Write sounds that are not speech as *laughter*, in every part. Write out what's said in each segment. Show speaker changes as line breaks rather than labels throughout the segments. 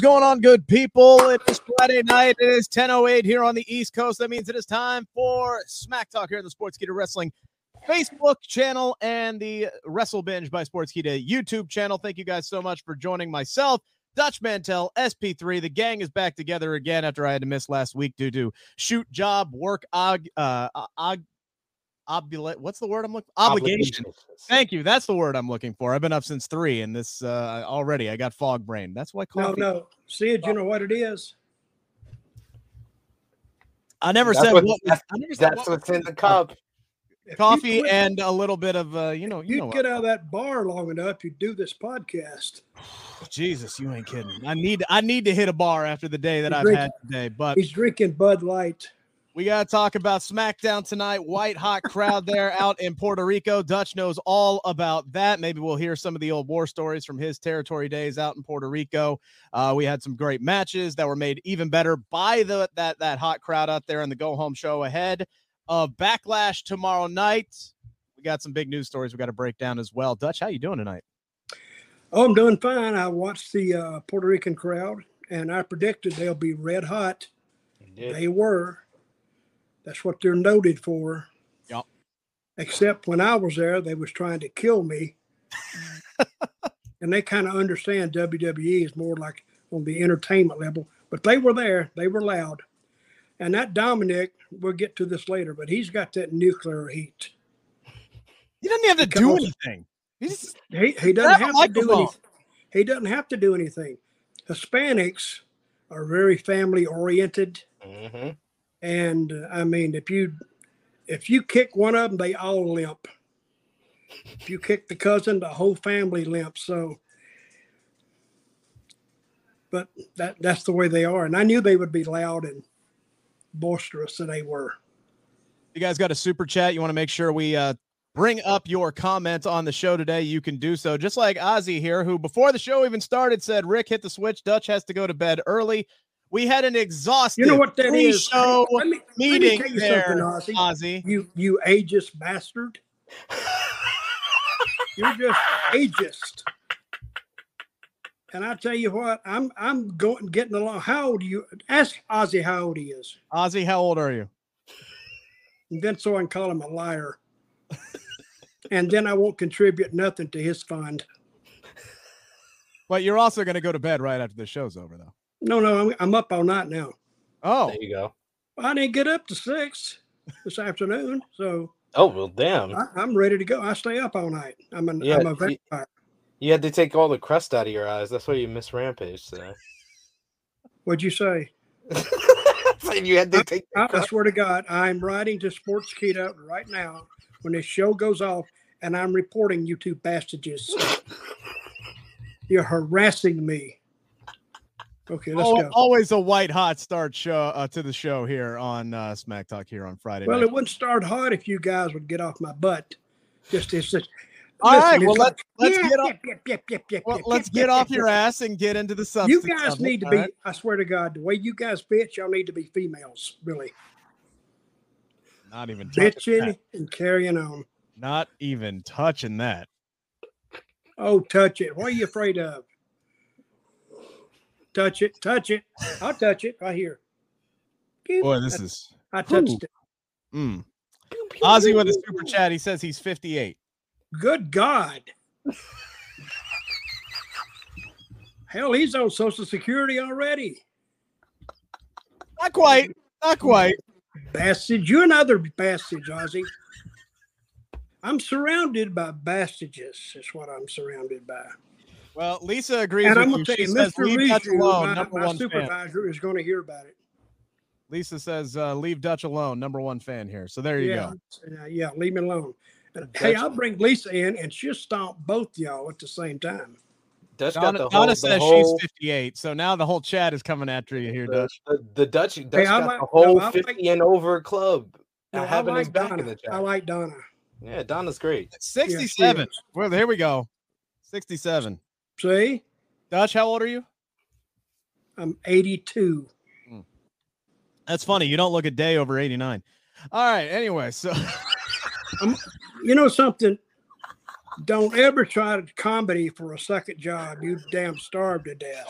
Going on, good people? It is Friday night. It is 10.08 here on the East Coast. That means it is time for Smack Talk here on the Sports Sportskeeda Wrestling Facebook channel and the Wrestle Binge by Sports Sportskeeda YouTube channel. Thank you guys so much for joining myself, Dutch Mantell, SP3. The gang is back together again after I had to miss last week due to shoot job, work, uh, og, obula- what's the word I'm looking obligation. Thank you. That's the word I'm looking for. I've been up since three, and this uh, already I got fog brain. That's why
No,
coffee.
no. See it, you know what it is.
I never
That's
said
what-
what. was-
that's-
never said
That's
what
what's in the cup.
Coffee
quit-
and a little bit of uh, you know, you
you
know.
get
what.
out of that bar long enough, you do this podcast.
Jesus, you ain't kidding. I need I need to hit a bar after the day that
You
I've
drink-
had today, but
He's drinking Bud Light.
We got to talk about SmackDown tonight. White hot crowd there *laughs* out in Puerto Rico. Dutch knows all about that. Maybe we'll hear some of the old war stories from his territory days out in Puerto Rico. Uh, we had some great matches that were made even better by the that that hot crowd out there in the go home show ahead of Backlash tomorrow night. We got some big news stories we got to break down as well. Dutch, how you doing tonight?
Oh, I'm doing fine. I watched the uh, Puerto Rican crowd, and I predicted they'll be red hot. They were. That's what they're noted for.
Yep.
Except when I was there, they was trying to kill me. *laughs* and they kind of understand WWE is more like on the entertainment level. But they were there. They were loud. And that Dominik, we'll get to this later, but he's got that nuclear heat.
He doesn't have to do anything. He's
He, he doesn't
Grab
have to do anything. He doesn't have to do anything. Hispanics are very family oriented,
Mhm.
And uh, I mean, if you if you kick one of them, they all limp. If you kick the cousin, the whole family limps. So, but that that's the way they are, and I knew they would be loud and boisterous, and they were.
you guys got a super chat you want to make sure we uh bring up your comment on the show today you can do so just like ozzy here who before the show even started said rick hit the switch dutch has to go to bed early we had an exhaustive
You know what that is?
show
Let me, let me
meeting
you
there
Ozzy.
ozzy
You you ageist bastard. *laughs* You're just ageist. And I tell you what, I'm I'm going getting along. How old are you? Ask Ozzy how old he is.
ozzy how old are you
And then so I can call him a liar. and then I won't contribute nothing to his fund.
but you're also going to go to bed right after the show's over though
No, no, I'm, I'm up all night now.
oh
There you go.
I didn't get up to six this afternoon, so
Oh well, damn.
I, I'm ready to go. I stay up all night. I'm an
Yeah,
I'm a
you-
vampire.
You had to take all the crust out of your eyes. That's why you missed Rampage today.
What'd you say? *laughs*
Saying you had to take. the
I, I
crust-
swear to God, I'm writing to Sportskeeda right now when this show goes off, and I'm reporting you two bastards. *laughs* You're harassing me. Okay, let's go.
always a white hot start show uh, to the show here on uh, smack talk here on friday
Well,
night.
it wouldn't start hot if you guys would get off my butt. Just as such.
All right, well, let's- let's
yep,
get off-
yep, yep,
well, let's get off your ass and get into the substance.
You guys
of it,
need to be.
right?
I swear to God, the way you guys bitch, y'all need to be females, really
Not even touching
bitching and carrying on.
Not even touching that.
Oh, touch it. What are you afraid of? Touch it, touch it. I'll touch it right here.
Boy, this is
I touched it.
mm. Ozzy with a super chat. He says he's 58.
Good God. Hell, he's on Social Security already.
Not quite. Not quite.
Bastage, you another bastage, Ozzy. I'm surrounded by bastages. Is what I'm surrounded by.
Well, Lisa agrees
And
with
I'm
you.
going to
She
tell you,
says,
Mr.
leave Dutch
Reeser,
alone.
my,
number
my
one fan.
supervisor, is going to hear about it.
Lisa says, uh, leave Dutch alone. Number one fan here. So there you
yeah,
go.
uh, yeah, leave me alone. And, hey, I'll bring Lisa in, and she'll stomp both y'all at the same time.
Dutch got
Donna,
the whole,
Donna
the
says
whole,
she's 58. So now the whole chat is coming after you here,
the,
Dutch.
the, the Dutch, Dutch
I
got
like-
the whole
no, I like-
and over club
No, I
having his
like
back
Donna.
in the chat.
I like Donna.
yeah, Donna's great.
67.
is.
well, here we go. 67.
See,
Dutch, how old are you?
I'm 82.
That's funny. You don't look a day over 89. All right. Anyway, so *laughs*
You know something? Don't ever try to comedy for a second job. You damn starved to death.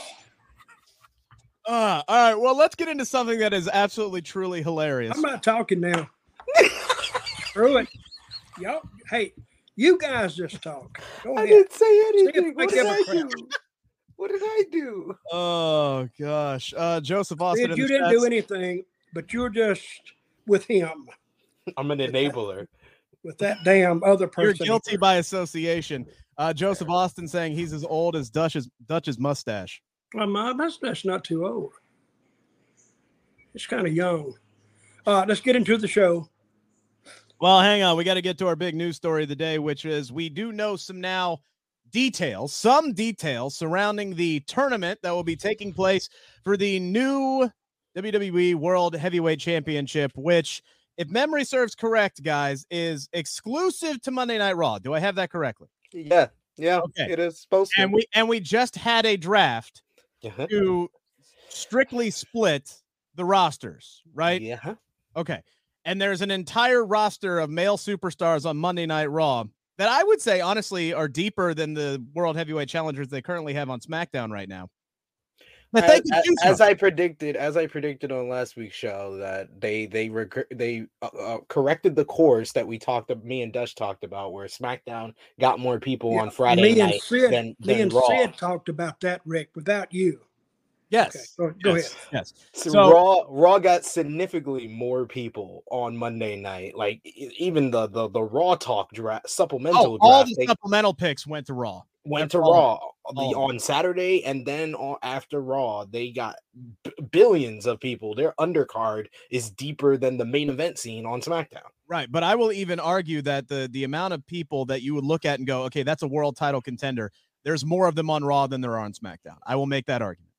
uh, all right. Well, let's get into something that is absolutely truly hilarious.
I'm not talking now. *laughs* Screw it. Y'all, hey, you guys just talk. Go
I
ahead.
didn't say anything.
I
What did
a
I
crap.
do? What did I do?
Oh gosh. Uh Joseph Austin.
Sid, you didn't do anything, but you're just with him,
I'm an enabler.
with that damn other person.
You're
person.
guilty by association. Uh Joseph Austin saying he's as old as Dutch's Dutch's mustache.
Well, my mustache not too old. It's kind of young. Uh, let's get into the show.
Well, hang on. We got to get to our big news story of the day, which is we do know some now details, some details surrounding the tournament that will be taking place for the new WWE World Heavyweight Championship, which, if memory serves correct, guys, is exclusive to Monday Night Raw. Do I have that correctly?
Yeah, yeah,
Okay.
it is supposed to.
And we and we just had a draft
yeah.
to strictly split the rosters, right?
Yeah.
Okay. And there's an entire roster of male superstars on Monday Night Raw that I would say, honestly, are deeper than the World Heavyweight Challengers they currently have on SmackDown right now. But they
as,
can
as-
do
as
something.
I predicted, as I predicted on last week's show, that they they reg- they uh, uh, corrected the course that we talked. Me and Dutch talked about, where SmackDown got more people
Yeah,
on Friday
me
night
and Sid,
than,
me and
Raw.
Sid talked about that, Rick, without you.
Yes.
Okay, go, go
yes,
ahead.
Yes.
So,
So-
Raw Raw got significantly more people on Monday night. Like even the the the Raw talk draft supplemental
Oh, all
draft
the
they
supplemental picks went to Raw.
went to
all-
Raw the
all
on Saturday and then on after Raw they got b- billions of people. Their undercard is deeper than the main event scene on SmackDown.
Right. But I will even argue that the the amount of people that you would look at and go, okay, that's a world title contender. There's more of them on Raw than there are on SmackDown. I will make that argument.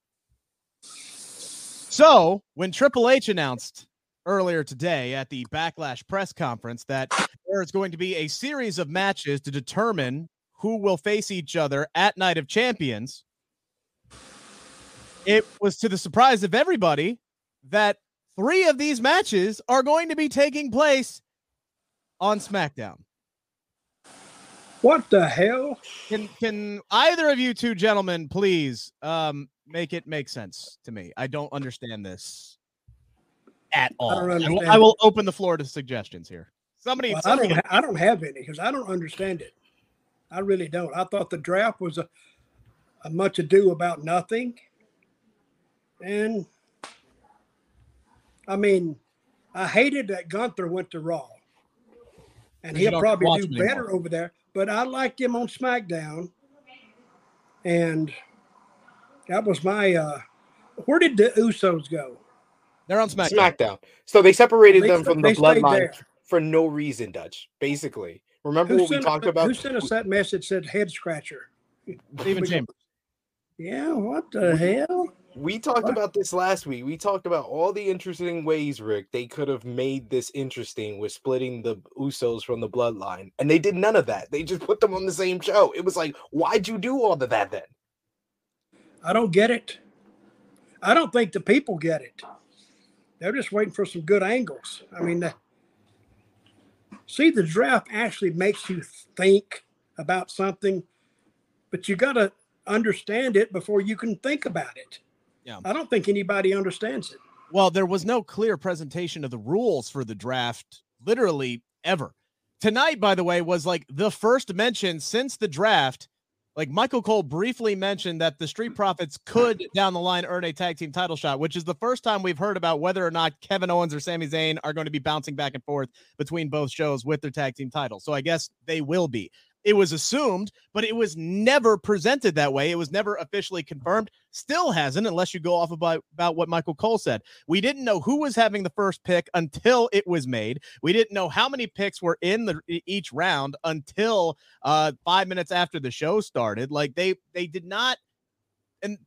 So when Triple H announced earlier today at the Backlash press conference that there is going to be a series of matches to determine who will face each other at Night of Champions, it was to the surprise of everybody that three of these matches are going to be taking place on SmackDown.
What the hell?
Can can either of you two gentlemen please um make it make sense to me? I don't understand this at all.
don't
I will, I will open the floor to suggestions here. Somebody,
Well, I don't. Ha- I don't have any because I don't understand it. I really don't. I thought the draft was a, a much ado about nothing, and I mean, I hated that Gunther went to Raw, And he'll probably do
him anymore.
better over there. But I liked him on SmackDown, and that was my. uh Where did the Usos go?
they're on SmackDown.
SmackDown. So they separated
They
them
sta-
from the
they
bloodline for no reason, Dutch. Basically, remember
Who
what we
sent,
talked
who
about?
Who sent us that message? Said head scratcher.
Stephen *laughs* Chambers.
Yeah, what the hell?
We talked about this last week. We talked about all the interesting ways, Rick, they could have made this interesting with splitting the Usos from the bloodline. And they did none of that. They just put them on the same show. It was like, why'd you do all of that then?
I don't get it. I don't think the people get it. They're just waiting for some good angles. I mean, the, see, the draft actually makes you think about something, but you got to understand it before you can think about it.
Yeah.
I don't think anybody understands it.
Well, there was no clear presentation of the rules for the draft, literally ever. Tonight, by the way, was like the first mention since the draft like Michael Cole briefly mentioned that the Street Profits could down the line earn a tag team title shot, which is the first time we've heard about whether or not Kevin Owens or Sami Zayn are going to be bouncing back and forth between both shows with their tag team titles. So I guess they will be. It was assumed, but it was never presented that way. It was never officially confirmed. Still hasn't, unless you go off about, about what Michael Cole said. We didn't know who was having the first pick until it was made. We didn't know how many picks were in the each round until uh, five minutes after the show started. Like they they did not and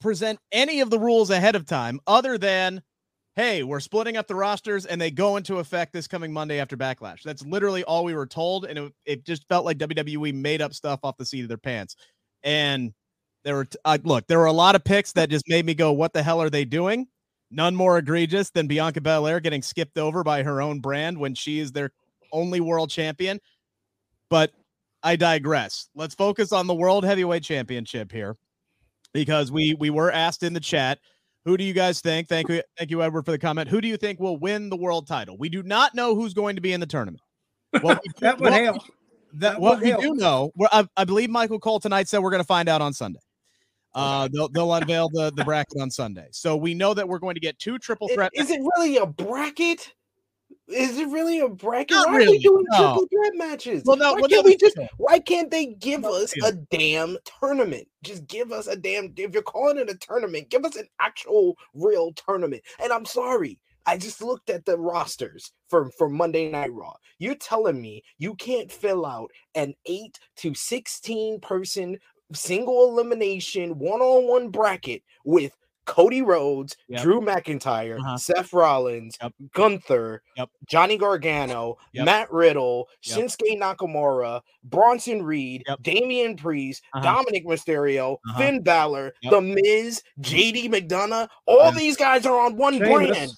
present any of the rules ahead of time, other than hey, we're splitting up the rosters and they go into effect this coming Monday after Backlash. That's literally all we were told. And it, it just felt like WWE made up stuff off the seat of their pants. And there were, uh, look, there were a lot of picks that just made me go, what the hell are they doing? None more egregious than Bianca Belair getting skipped over by her own brand when she is their only world champion. But I digress. Let's focus on the World Heavyweight Championship here because we we were asked in the chat who do you guys think? Thank you, thank you, Edward, for the comment. Who do you think will win the world title? We do not know who's going to be in the tournament.
Well, *laughs* that would help.
That, that what we help. do know, I, I, believe Michael Cole tonight said we're going to find out on Sunday. Uh, they'll they'll unveil the the bracket on Sunday, so we know that we're going to get two triple threat.
Is, is it really a bracket? Is it really a bracket?
Not
why
really,
are we doing
no.
triple threat matches?
Well, no,
why
well,
can't
no,
we just? Why can't they give us a damn tournament? Just give us a damn. If you're calling it a tournament, give us an actual real tournament. And I'm sorry, I just looked at the rosters for for Monday Night Raw. You're telling me you can't fill out an eight to sixteen person single elimination one on one bracket with Cody Rhodes,
Yep.
Drew McIntyre,
Uh-huh.
Seth Rollins,
Yep.
Gunther,
Yep.
Johnny Gargano. Matt Riddle. Shinsuke Nakamura, Bronson Reed. Damian Priest,
Uh-huh.
Dominik Mysterio,
Uh-huh.
Finn Balor. The Miz, JD McDonagh. All
Yeah.
these guys are on one
Sheamus.
brand.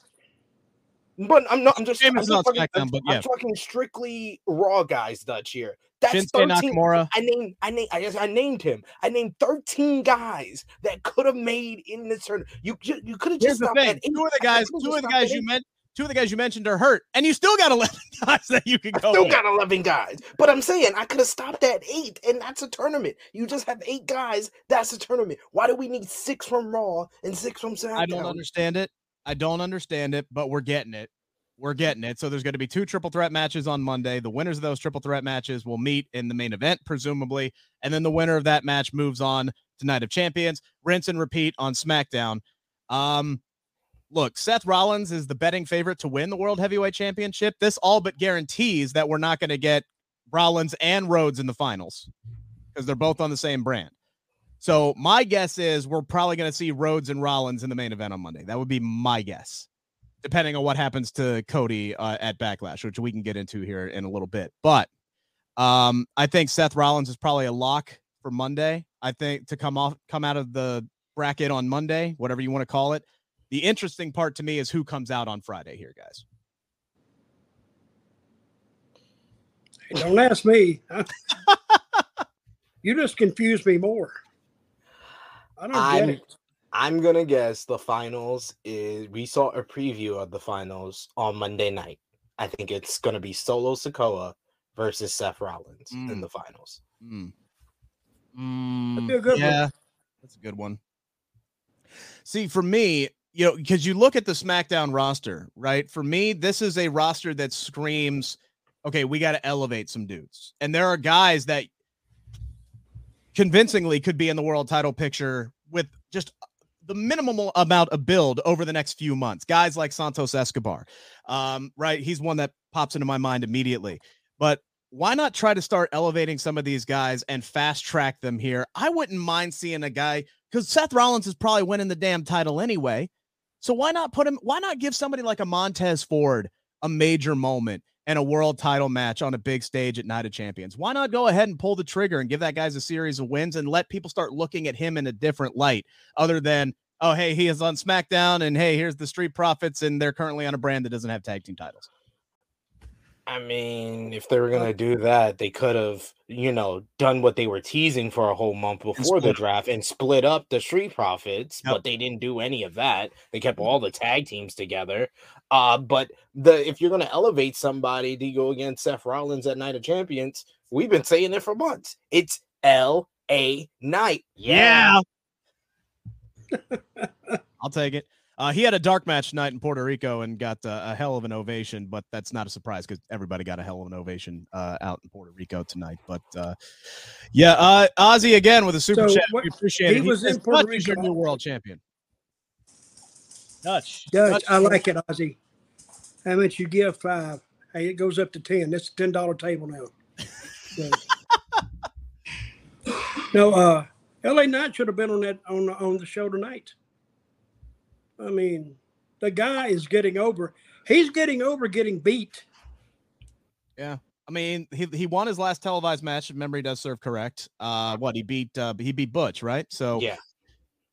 But I'm not. I'm just. I'm, just talking,
SmackDown,
I'm, I'm talking strictly Raw guys, Dutch here. That's
Shinsuke
13
Nakamura.
I named, I named, I, guess I named him. I named 13 guys that could have made in this tournament. You, you, you could have just
the
stopped
thing:
at
two of the guys, two of the guys you meant, two of the guys you mentioned are hurt, and you still got *laughs* eleven guys that you can go.
Still
with.
got 11 guys. But I'm saying I could have stopped at eight, and that's a tournament. You just have eight guys. That's a tournament. Why do we need six from Raw and six from SmackDown?
I don't understand it. I don't understand it, but we're getting it. We're getting it. So there's going to be two triple threat matches on Monday. The winners of those triple threat matches will meet in the main event, presumably, and then the winner of that match moves on to Night of Champions. Rinse and repeat on SmackDown. Um, look, Seth Rollins is the betting favorite to win the World Heavyweight Championship. This all but guarantees that we're not going to get Rollins and Rhodes in the finals because they're both on the same brand. So my guess is we're probably going to see Rhodes and Rollins in the main event on Monday. That would be my guess, depending on what happens to Cody uh, at Backlash, which we can get into here in a little bit. But um, I think Seth Rollins is probably a lock for Monday. I think to come off, come out of the bracket on Monday, whatever you want to call it. The interesting part to me is who comes out on Friday here, guys.
Hey, Don't ask me. *laughs* you just confuse me more. I don't
I'm-
get it.
I'm gonna guess the finals is we saw a preview of the finals on Monday night. I think it's gonna be Solo Sikoa versus Seth Rollins in
Mm.
the finals.
Mm.
That'd be a good one.
yeah, that's a good one. See, for me, you know, because you look at the SmackDown roster, right? For me, this is a roster that screams, okay, we got to elevate some dudes. And there are guys that convincingly could be in the world title picture with just the minimal amount of build over the next few months. Guys like Santos Escobar, um, right? He's one that pops into my mind immediately. But why not try to start elevating some of these guys and fast track them here? I wouldn't mind seeing a guy because Seth Rollins is probably winning the damn title anyway. So why not put him? Why not give somebody like a Montez Ford a major moment and a world title match on a big stage at Night of Champions? Why not go ahead and pull the trigger and give that guys a series of wins and let people start looking at him in a different light, other than oh hey he is on SmackDown and hey here's the Street Profits and they're currently on a brand that doesn't have tag team titles.
I mean, if they were gonna do that, they could have, you know, done what they were teasing for a whole month before the draft and split up the Street Profits,
Yep.
but they didn't do any of that. They kept mm-hmm. all the tag teams together. Uh, but the if you're gonna elevate somebody to go against Seth Rollins at Night of Champions, we've been saying it for months. It's L a night.
Yeah. *laughs* I'll take it. Uh, he had a dark match tonight in Puerto Rico and got uh, a hell of an ovation, but that's not a surprise because everybody got a hell of an ovation uh, out in Puerto Rico tonight. But uh, yeah, uh, Ozzy again with a super
So
chat.
what-
we appreciate
he
it.
was in Puerto
"Dutch is your
Rico."
new world champion. Dutch.
Dutch, I like it, Ozzy. How much you give? Five. Hey, it goes up to ten. That's a ten dollar table now. So- *laughs* no, uh, LA Knight should have been on that on on the show tonight. I mean, the guy is getting over. He's getting over getting beat. Yeah.
I mean, he he won his last televised match. If memory does serve correct. Uh, what he beat? Uh, he beat Butch, right? So
Yeah.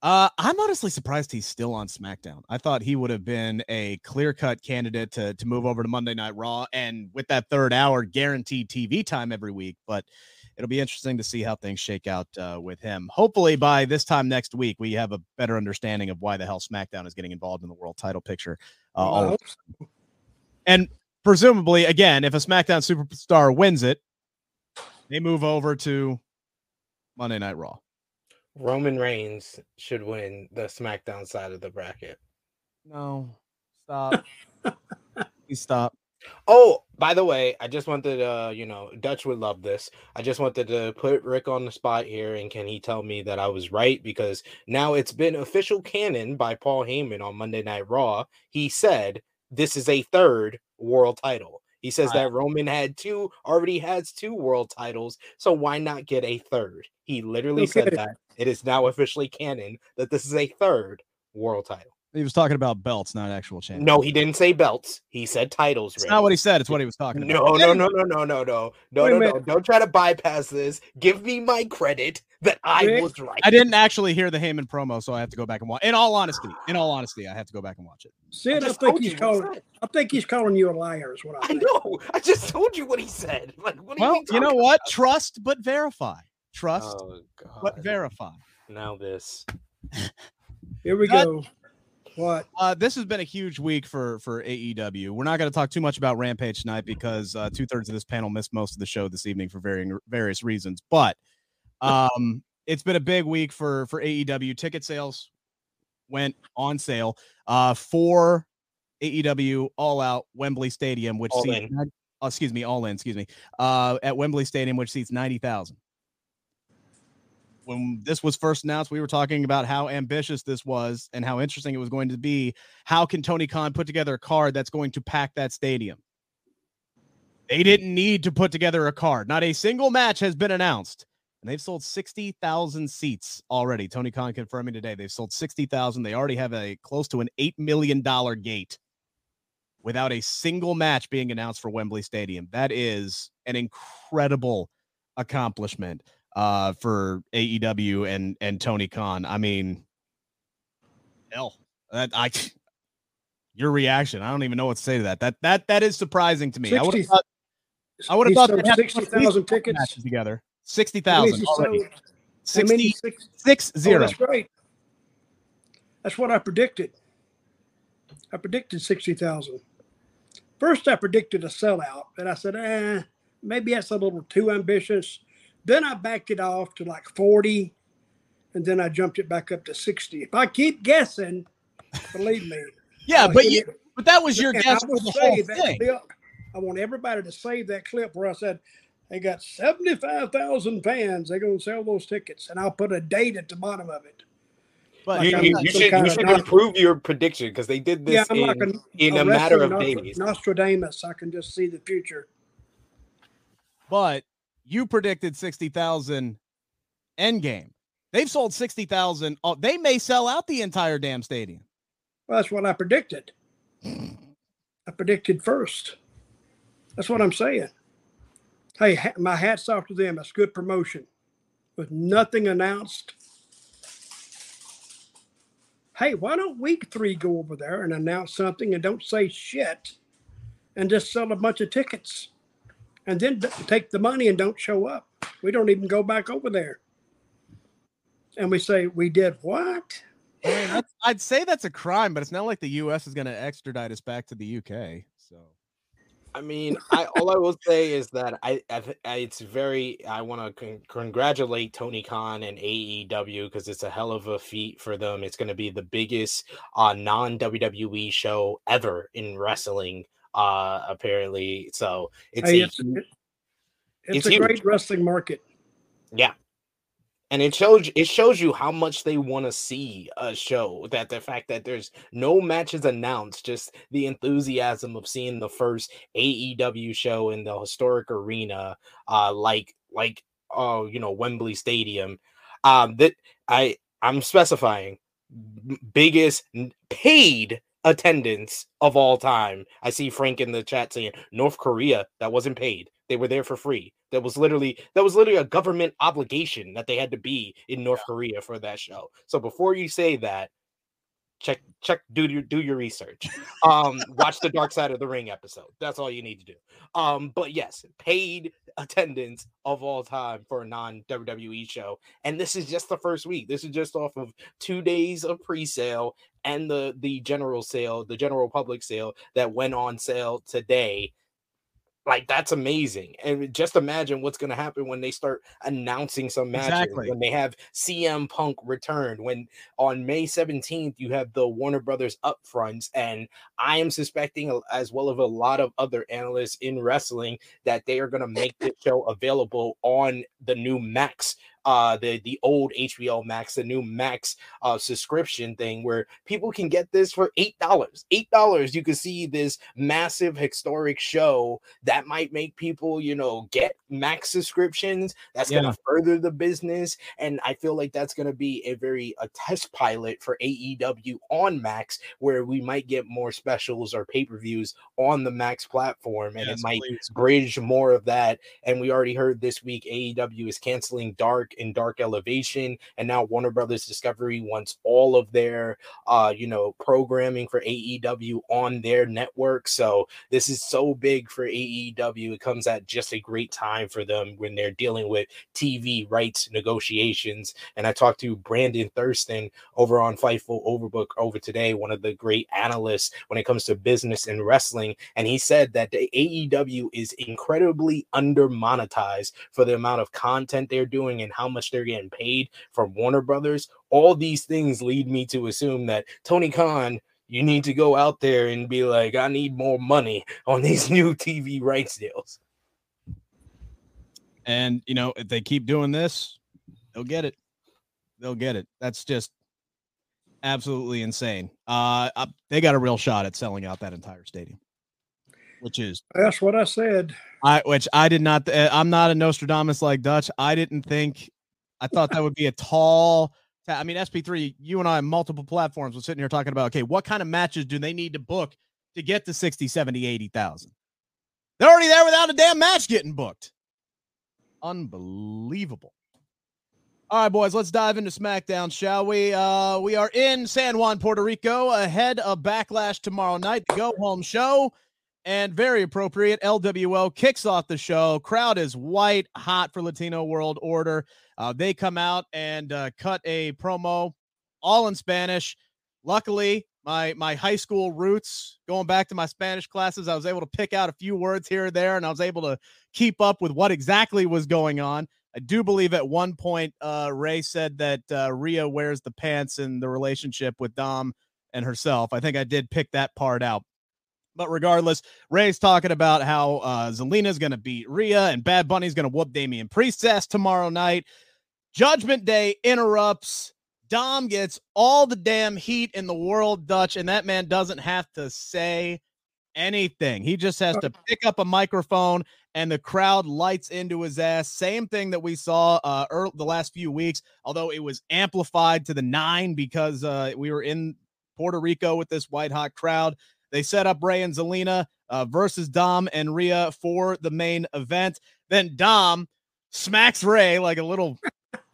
Uh, I'm honestly surprised he's still on SmackDown. I thought he would have been a clear cut candidate to to move over to Monday Night Raw, and with that third hour guaranteed TV time every week. But it'll be interesting to see how things shake out uh, with him. Hopefully, by this time next week, we have a better understanding of why the hell SmackDown is getting involved in the world title picture. Uh, all of-
so.
and presumably, again, if a SmackDown superstar wins it, they move over to Monday Night Raw.
Roman Reigns should win the SmackDown side of the bracket.
No, stop. *laughs* Please stop.
Oh, by the way, I just wanted uh, you know, Dutch would love this. I just wanted to put Rick on the spot here and can he tell me that I was right because now it's been official canon by Paul Heyman on Monday Night Raw. He said this is a third world title. He says that Roman had two already has two world titles, so why not get a third? He literally said that it is now officially canon that this is a third world title.
He was talking about belts, not actual champions.
No, he didn't say belts. He said titles.
it's
Rick.
not what he said. It's what he was talking about.
No, no, no, no, no, no, no, no,
Wait
no, no. Don't try to bypass this. Give me my credit that I
Rick,
was right.
I didn't actually hear the Heyman promo, so I have to go back and watch. In all honesty, in all honesty, I have to go back and watch it.
Sid, I,
just
think he's
you what he
calling. I think he's calling you a liar. Is what I
I know. I just told you what he said. Like, what
Well,
you
you know
talking
what? Trust but verify. Trust
about? Oh
but verify.
Now this.
Here we
That-
go. What?
Uh, this has been a huge week for for AEW. We're not going to talk too much about Rampage tonight because uh, two thirds of this panel missed most of the show this evening for varying various reasons. But um, it's been a big week for for AEW. Ticket sales went on sale uh, for AEW All Out Wembley Stadium, which
All
seats
in.
nine- oh, excuse me, All In, excuse me, uh, at Wembley Stadium, which seats ninety thousand. When this was first announced, we were talking about how ambitious this was and how interesting it was going to be. How can Tony Khan put together a card that's going to pack that stadium? They didn't need to put together a card. Not a single match has been announced. And they've sold 60,000 seats already. Tony Khan confirming today they've sold 60,000. They already have a close to an $8 million gate without a single match being announced for Wembley Stadium. That is an incredible accomplishment uh, for AEW and and Tony Khan. I mean, hell, that I *laughs* your reaction. I don't even know what to say to that. That that that is surprising to me. I would have thought I would have thought
sold
they had to put
sixty thousand tickets.
matches together. Sixty thousand already.
sold? How many?
60,
Six,
six
oh,
zero.
that's great. That's what I predicted. I predicted sixty thousand. First, I predicted a sellout, and I said, "Eh, maybe that's a little too ambitious." Then I backed it off to like forty, and then I jumped it back up to sixty. If I keep guessing, believe me, *laughs*
yeah,
I'll
but you,
it.
but that was your
And
guess
I
for the whole thing.
clip. I want everybody to save that clip where I said they got 75,000 fans. They're going to sell those tickets. And I'll put a date at the bottom of it.
But
Like
You, you- you should, you should improve your prediction because they did this
yeah,
in,
like a,
in a matter of
wrestling
days.
Nostradamus. I can just see the future.
but you predicted 60,000 end game. They've sold 60,000. Oh, uh, they may sell out the entire damn stadium.
Well, that's what I predicted. *sighs* I predicted first. That's what I'm saying. Hey, ha- my hat's off to them. That's good promotion. With nothing announced. Hey, why don't week three go over there and announce something and don't say shit and just sell a bunch of tickets and then take the money and don't show up? We don't even go back over there. And we say, we did what?
Man, I'd say that's a crime, but it's not like the U.S. is going to extradite us back to the U.K. So
I mean, I all I will say is that I, I, I it's very I want to con- congratulate Tony Khan and AEW because it's a hell of a feat for them. It's going to be the biggest uh, non WWE show ever in wrestling, uh, apparently. So it's
Hey,
a
it's, it's,
it's
a
huge.
great wrestling market.
yeah. And it shows it shows you how much they want to see a show. That the fact that there's no matches announced, just the enthusiasm of seeing the first AEW show in the historic arena, uh, like like oh you know Wembley Stadium. Um, that I I'm specifying biggest paid attendance of all time. I see Frank in the chat saying North Korea that wasn't paid. They were there for free. That was literally that was literally a government obligation that they had to be in North Korea for that show. So before you say that, check check do your do your research. Um watch the Dark Side of the Ring episode. That's all you need to do. Um but yes, paid attendance of all time for a non WWE show. And this is just the first week. This is just off of 2 days of pre-sale and the the general sale, the general public sale that went on sale today like that's amazing and just imagine what's going to happen when they start announcing some matches
Exactly.
when they have cm punk returned when on may 17th you have the warner brothers upfronts and i am suspecting as well as a lot of other analysts in wrestling that they are going to make this show available on the new max uh the the old hbo max the new max uh subscription thing where people can get this for eight dollars eight dollars you can see this massive historic show that might make people you know get max subscriptions that's going to further the business and i feel like that's going to be a very a test pilot for aew on max where we might get more specials or pay-per-views on the max platform and
Yes,
it might
please.
bridge more of that. And we already heard this week AEW is canceling Dark and Dark Elevation, and now Warner Brothers Discovery wants all of their uh you know programming for AEW on their network. So this is so big for AEW. It comes at just a great time for them when they're dealing with TV rights negotiations. And I talked to Brandon Thurston over on Fightful Overbook over today, one of the great analysts when it comes to business and wrestling. And he said that the AEW is incredibly under monetized for the amount of content they're doing and how much they're getting paid from Warner Brothers. All these things lead me to assume that Tony Khan. You need to go out there and be like, I need more money *laughs* on these new TV rights deals.
And you know, if they keep doing this, they'll get it. They'll get it. That's just absolutely insane. Uh, uh, they got a real shot at selling out that entire stadium, which is
That's what I said.
I which I did not. Uh, I'm not a Nostradamus like Dutch. I didn't think. I thought that would be a tall. ta- I mean, SP3. You and I on multiple platforms were sitting here talking about okay, what kind of matches do they need to book to get to 60, 70, 80,000? They're already there without a damn match getting booked. Unbelievable. All right, boys, let's dive into SmackDown, shall we? Uh, we are in San Juan, Puerto Rico, ahead of Backlash tomorrow night, the go home show. And very appropriate, LWO kicks off the show. Crowd is white hot for Latino World Order. Uh, they come out and uh, cut a promo, all in Spanish. Luckily, my my high school roots, going back to my Spanish classes, I was able to pick out a few words here and there, and I was able to keep up with what exactly was going on. I do believe at one point uh, Rey said that uh, Rhea wears the pants in the relationship with Dom and herself. I think I did pick that part out. But regardless, Rey's talking about how uh, Zelina's going to beat Rhea and Bad Bunny's going to whoop Damian Priestess tomorrow night. Judgment Day interrupts. Dom gets all the damn heat in the world, Dutch, and that man doesn't have to say anything. He just has to *laughs* pick up a microphone and the crowd lights into his ass. Same thing that we saw uh earl the last few weeks, although it was amplified to the nine because uh we were in Puerto Rico with this white hot crowd. They set up Rey and Zelina uh, versus Dom and Rhea for the main event. Then Dom smacks Rey like a little,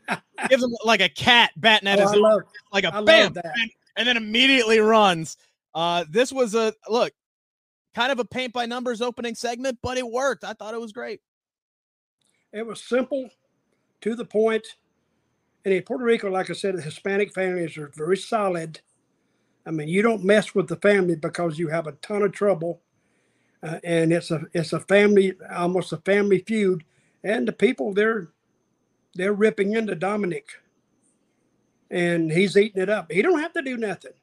*laughs* gives him like a cat batting at
Oh,
his
love,
like a
I love
bam,
that.
bam, and then immediately runs. Uh, this was a look, kind of a paint by numbers opening segment, but it worked. I thought it was great.
It was simple, to the point. And in Puerto Rico, like I said, the Hispanic families are very solid. I mean, you don't mess with the family because you have a ton of trouble. uh, and it's a it's a family almost a family feud, and the people they're they're ripping into Dominik, and he's eating it up. He don't have to do nothing.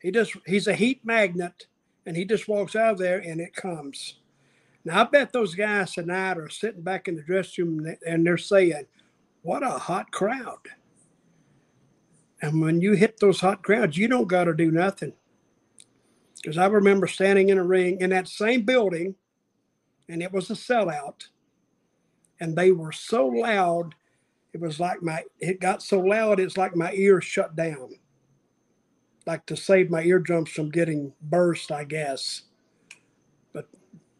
He just he's a heat magnet, and he just walks out of there, and it comes. Now I bet those guys tonight are sitting back in the dressing room and they're saying, "What a hot crowd!" And when you hit those hot crowds, you don't got to do nothing. Because I remember standing in a ring in that same building, and it was a sellout, and they were so loud, it was like my it got so loud, it's like my ears shut down. Like to save my eardrums from getting burst, I guess. But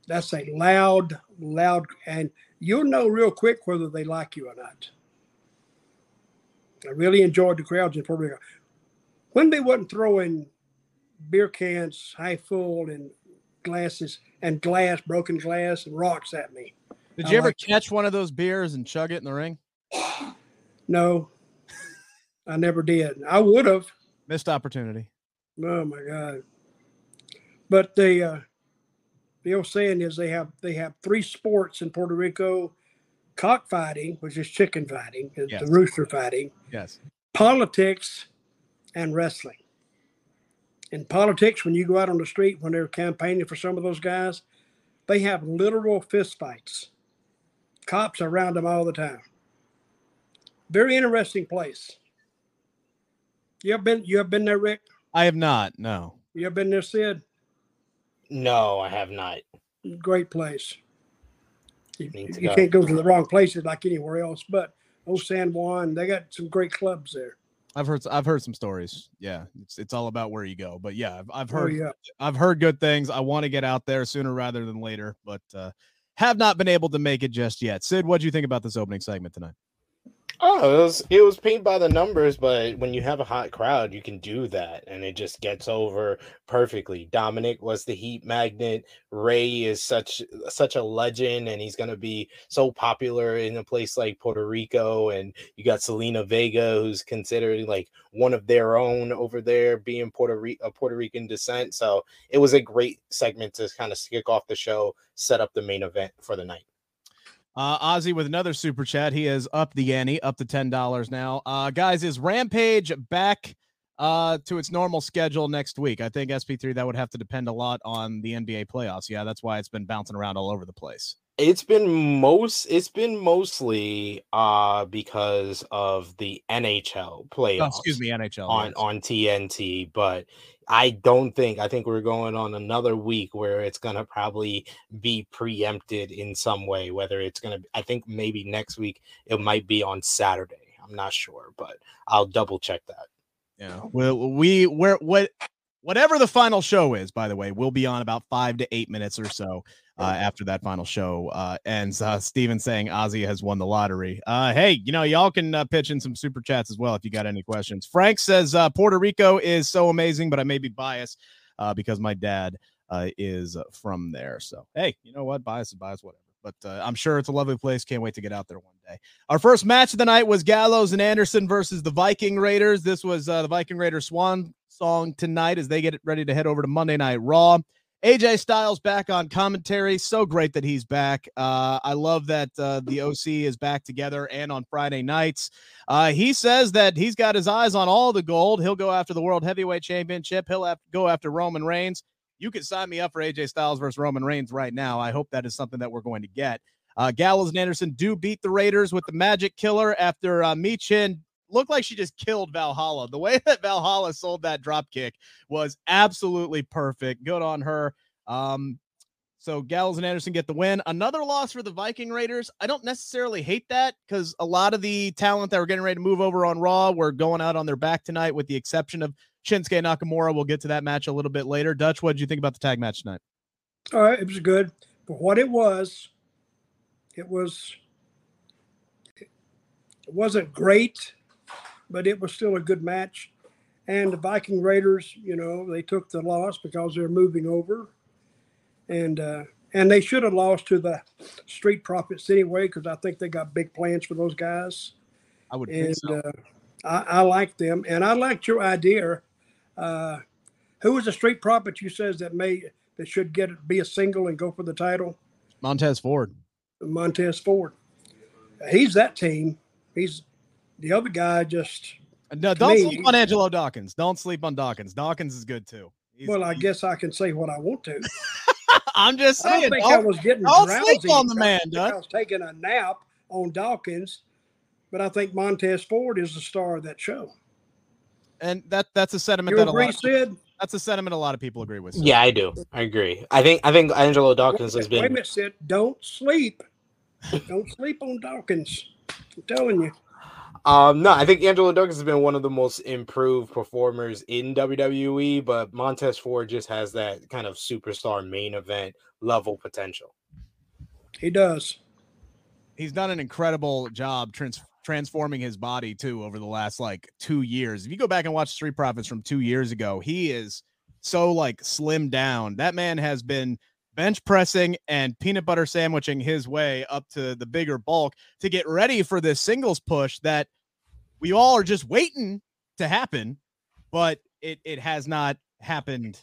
that's a loud, loud, and you'll know real quick whether they like you or not. I really enjoyed the crowds in Puerto Rico. When they wasn't throwing beer cans half full and glasses and glass, broken glass and rocks at me.
Did you I ever like catch one of those beers and chug it in the ring? *sighs*
no, I never did. I would have
missed opportunity.
Oh my god! But the uh, the old saying is they have they have three sports in Puerto Rico: cockfighting, which is chicken fighting, yes. the rooster fighting.
Yes.
Politics and wrestling in politics, when you go out on the street when they're campaigning for some of those guys, they have literal fistfights. Cops are around them all the time. Very interesting place. You have been you have been there, Rick?
I have not. No.
You have been there, Sid?
No, I have not.
Great place. You, you can't go to the wrong places like anywhere else, but oh San Juan, they got some great clubs there.
I've heard I've heard some stories. Yeah, it's it's all about where you go. But yeah, I've, I've oh, heard oh, yeah. I've heard good things. I want to get out there sooner rather than later, but uh, have not been able to make it just yet. Sid, what do you think about this opening segment tonight?
Oh, it was it was paint by the numbers, but when you have a hot crowd, you can do that, and it just gets over perfectly. Dominik was the heat magnet. Rey is such such a legend, and he's gonna be so popular in a place like Puerto Rico. And you got Zelina Vega, who's considered like one of their own over there, being Puerto Puerto Rican descent. So it was a great segment to kind of kick off the show, set up the main event for the night.
Uh, Ozzy with another super chat. He is up the ante, up to ten dollars now. Uh, guys, is Rampage back uh, to its normal schedule next week? I think SP3 that would have to depend a lot on the NBA playoffs. Yeah, that's why it's been bouncing around all over the place.
It's been most. It's been mostly uh because of the NHL playoffs. Oh,
excuse me, NHL
on yes. on TNT, but I don't think I think we're going on another week where it's gonna probably be preempted in some way. Whether it's gonna, I think maybe next week it might be on Saturday. I'm not sure, but I'll double check that.
Yeah. Well, we where what whatever the final show is, by the way, we'll be on about five to eight minutes or so uh, after that final show uh, ends. Uh, Steven saying Ozzy has won the lottery. Uh, hey, you know, y'all can uh, pitch in some super chats as well if you got any questions. Frank says uh, Puerto Rico is so amazing, but I may be biased uh, because my dad is from there. So, hey, you know what? Bias is bias, whatever. But I'm sure it's a lovely place. Can't wait to get out there one day. Our first match of the night was Gallows and Anderson versus the Viking Raiders. This was the Viking Raiders swan song tonight as they get ready to head over to Monday Night Raw. AJ Styles back on commentary. So great that he's back. Uh, I love that uh, the OC is back together and on Friday nights. Uh, he says that he's got his eyes on all the gold. He'll go after the World Heavyweight Championship. He'll have go after Roman Reigns. You can sign me up for AJ Styles versus Roman Reigns right now. I hope that is something that we're going to get. Uh, Gallows and Anderson do beat the Raiders with the Magic Killer after uh, Michin looked like she just killed Valhalla. The way *laughs* that Valhalla sold that drop kick was absolutely perfect. Good on her. Um, so Gallows and Anderson get the win. Another loss for the Viking Raiders. I don't necessarily hate that because a lot of the talent that were getting ready to move over on Raw were going out on their back tonight, with the exception of Shinsuke Nakamura. We'll get to that match a little bit later. Dutch, what did you think about the tag match tonight?
All right, it was good for what it was. It was. It wasn't great but it was still a good match. And the Viking Raiders, you know, they took the loss because they're moving over, and uh, and they should have lost to the Street Profits anyway because I think they got big plans for those guys.
I would and, so.
uh, I, I like them, and I liked your idea. Uh, who was the Street Profit you says that made that should get it, be a single and go for the title?
Montez Ford.
Montez Ford. He's that team. He's the other guy. Just uh,
No, don't
me,
sleep on Angelo Dawkins. Don't sleep on Dawkins. Dawkins is good too. He's-
well, I guess I can say what I want to. *laughs*
I'm just
I
saying.
don't think
don't-
I was getting
don't
drowsy.
sleep on the man,
think
Doug.
I was taking a nap on Dawkins, but I think Montez Ford is the star of that show.
and that that's a sentiment
You
that a lot of,
Sid?
that's a sentiment a lot of people agree with. Sid.
Yeah, I do. I agree. I think I think Angelo Dawkins has been.
Wait a
been
minute, Sid. Don't sleep. Don't sleep on Dawkins. I'm telling you.
Um, no, I think Angelo Dawkins has been one of the most improved performers in WWE, but Montez Ford just has that kind of superstar main event level potential.
He does.
he's done an incredible job trans- transforming his body too over the last like two years. If you go back and watch Street Profits from two years ago, he is so like slimmed down. That man has been bench pressing and peanut butter sandwiching his way up to the bigger bulk to get ready for this singles push that we all are just waiting to happen, but it it has not happened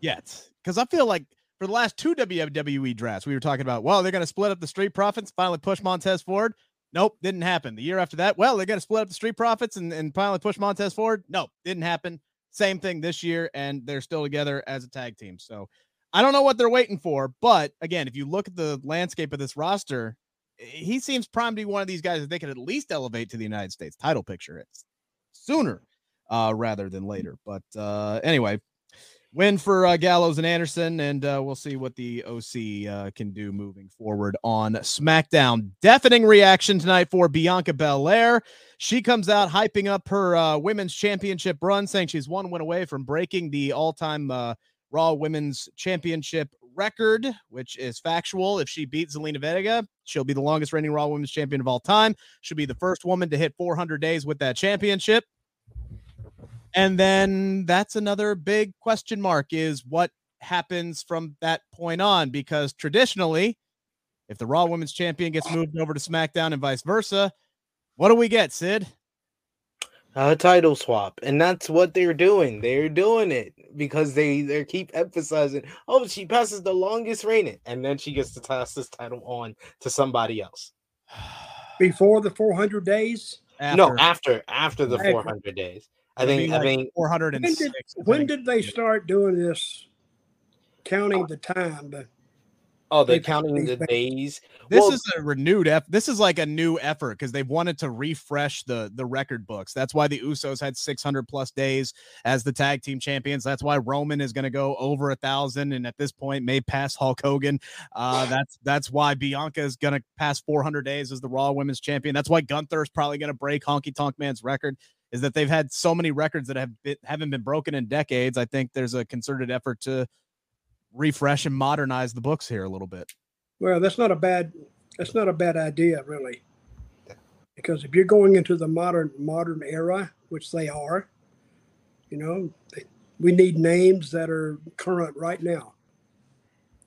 yet. Because I feel like for the last two WWE drafts, we were talking about, well, they're going to split up the Street Profits, finally push Montez forward. Nope, didn't happen. The year after that, well, they're going to split up the Street Profits and, and finally push Montez forward. Nope, didn't happen. Same thing this year, and they're still together as a tag team. So I don't know what they're waiting for. But again, if you look at the landscape of this roster, he seems primed to be one of these guys that they could at least elevate to the United States title picture it's sooner uh, rather than later. But uh, anyway, win for uh, Gallows and Anderson, and uh, we'll see what the OC uh, can do moving forward on SmackDown. Deafening reaction tonight for Bianca Belair. She comes out hyping up her uh, women's championship run, saying she's one win away from breaking the all-time uh, Raw Women's Championship record, which is factual. If she beats Zelina Vega, she'll be the longest reigning Raw Women's Champion of all time. She'll be the first woman to hit 400 days with that championship. And then that's another big question mark is what happens from that point on because traditionally if the Raw Women's Champion gets moved over to SmackDown and vice versa, what do we get, Sid?
A title swap, and that's what they're doing. They're doing it because they they keep emphasizing, oh, she passes the longest reigning, and then she gets to pass this title on to somebody else.
Before the 400 days,
No, after after the
After.
400 days. I
It'll
think
be
I
like
think
406.
when did, when did they start doing this, counting oh. the time? The,
oh they're counting the days.
This
Well,
is a renewed effort. This is like a new effort because they wanted to refresh the the record books. That's why the Usos had 600 plus days as the tag team champions. That's why Roman is going to go over a thousand, and at this point may pass Hulk Hogan. Uh, *sighs* that's that's why Bianca is going to pass 400 days as the Raw Women's Champion. That's why Gunther is probably going to break Honky Tonk Man's record. Is that they've had so many records that have been, haven't been broken in decades. I think there's a concerted effort to refresh and modernize the books here a little bit.
well, that's not a bad. That's not a bad idea, really. Because if you're going into the modern modern era, which they are, you know, they, we need names that are current right now.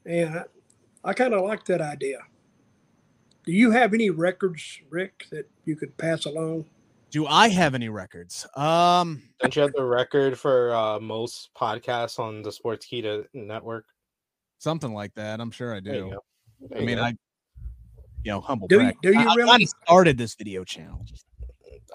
And I, I kind of like that idea. Do you have any records, Rick, that you could pass along?
Do I have any records? Um,
don't you have the record for uh, most podcasts on the Sportskeeda network?
Something like that. I'm sure I do. I mean,
go.
I, you know, humble.
Do you- do you
I, I
really-
kinda started this video channel?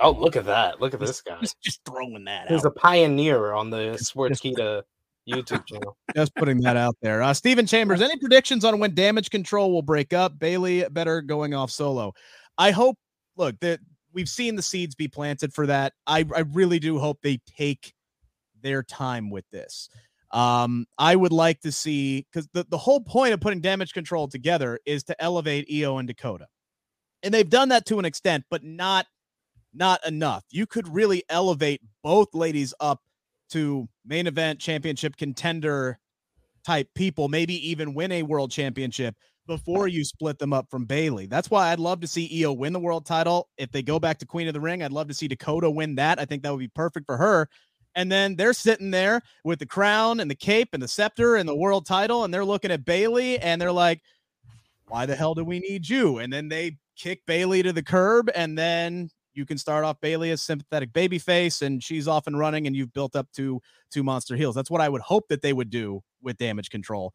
Oh look at that! Look at this guy.
just, just throwing that
He's
out.
a pioneer on the Sportskeeda YouTube channel. *laughs*
just putting that out there. Uh, Stephen Chambers, any predictions on when Damage Control will break up? Bayley better going off solo. I hope. Look, that we've seen the seeds be planted for that. I I really do hope they take their time with this. Um, I would like to see because the, the whole point of putting damage control together is to elevate Io and Dakota. And they've done that to an extent, but not not enough. You could really elevate both ladies up to main event championship contender type people, maybe even win a world championship before you split them up from Bayley. That's why I'd love to see Io win the world title. If they go back to Queen of the Ring, I'd love to see Dakota win that. I think that would be perfect for her. And then they're sitting there with the crown and the cape and the scepter and the world title, and they're looking at Bayley and they're like, why the hell do we need you? And then they kick Bayley to the curb, and then you can start off Bayley as sympathetic baby face, and she's off and running, and you've built up to two monster heels. That's what I would hope that they would do with damage control.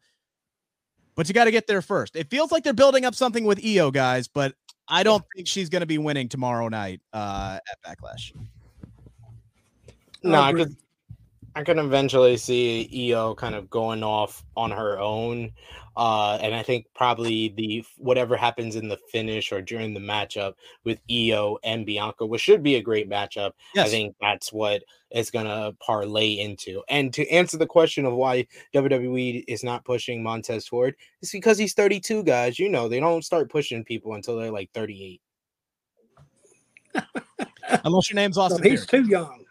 But you got to get there first. It feels like they're building up something with Io, guys, but I don't think she's going to be winning tomorrow night uh, at Backlash.
No, I could, I can eventually see Io kind of going off on her own. Uh, and I think probably the whatever happens in the finish or during the matchup with Io and Bianca, which should be a great matchup. Yes. I think that's what it's gonna parlay into. And to answer the question of why WWE is not pushing Montez forward, it's because he's 32, guys. You know, they don't start pushing people until they're like 38. *laughs*
Unless your name's Austin.
he's too young.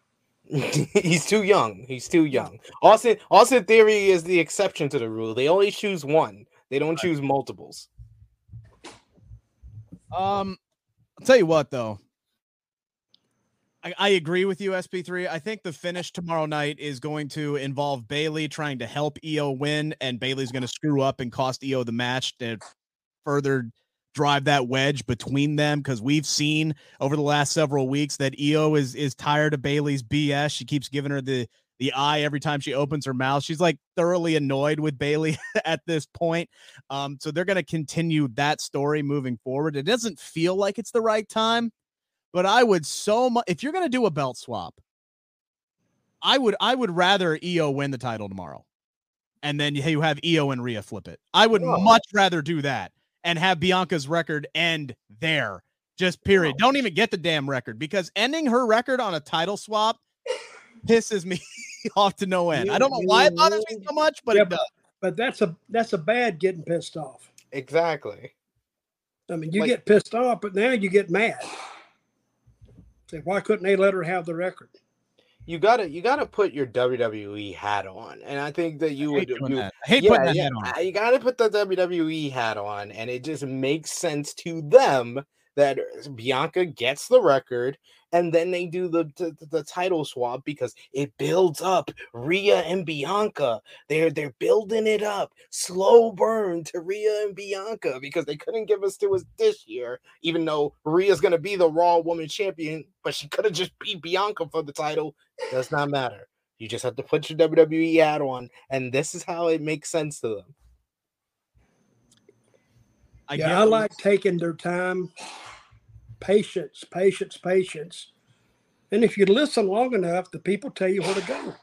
*laughs*
he's too young. He's too young. Austin Austin Theory is the exception to the rule. They only choose one. They don't choose multiples.
Um, I'll tell you what though. I, I agree with you, SP3. I think the finish tomorrow night is going to involve Bayley trying to help Io win, and Bayley's going to screw up and cost Io the match to further drive that wedge between them because we've seen over the last several weeks that Io is is tired of Bayley's BS. She keeps giving her the the eye every time she opens her mouth. She's like thoroughly annoyed with Bailey *laughs* at this point. Um, so they're going to continue that story moving forward. It doesn't feel like it's the right time, but I would so much if you're going to do a belt swap, I would I would rather Io win the title tomorrow. And then you have Io and Rhea flip it. I would much rather do that and have Bianca's record end there. Just period. Oh. Don't even get the damn record because ending her record on a title swap pisses me *laughs* off to no end. I don't know why it bothers me so much, but yeah, it does.
But that's a that's a bad getting pissed off.
Exactly.
I mean, you like, get pissed off, but now you get mad. Say, why couldn't they let her have the record?
You gotta you gotta put your WWE hat on, and I think that you would. You,
I hate yeah, putting that yeah, hat on.
You gotta put the WWE hat on, and it just makes sense to them that Bianca gets the record, and then they do the, the, the title swap because it builds up Rhea and Bianca. They're they're building it up, slow burn to Rhea and Bianca because they couldn't give us to us this year, even though Rhea's gonna be the Raw Woman Champion, but she could have just beat Bianca for the title. Does not matter. You just have to put your WWE ad on, and this is how it makes sense to them.
I yeah, I like taking their time patience, patience, patience. And if you listen long enough, the people tell you where to go.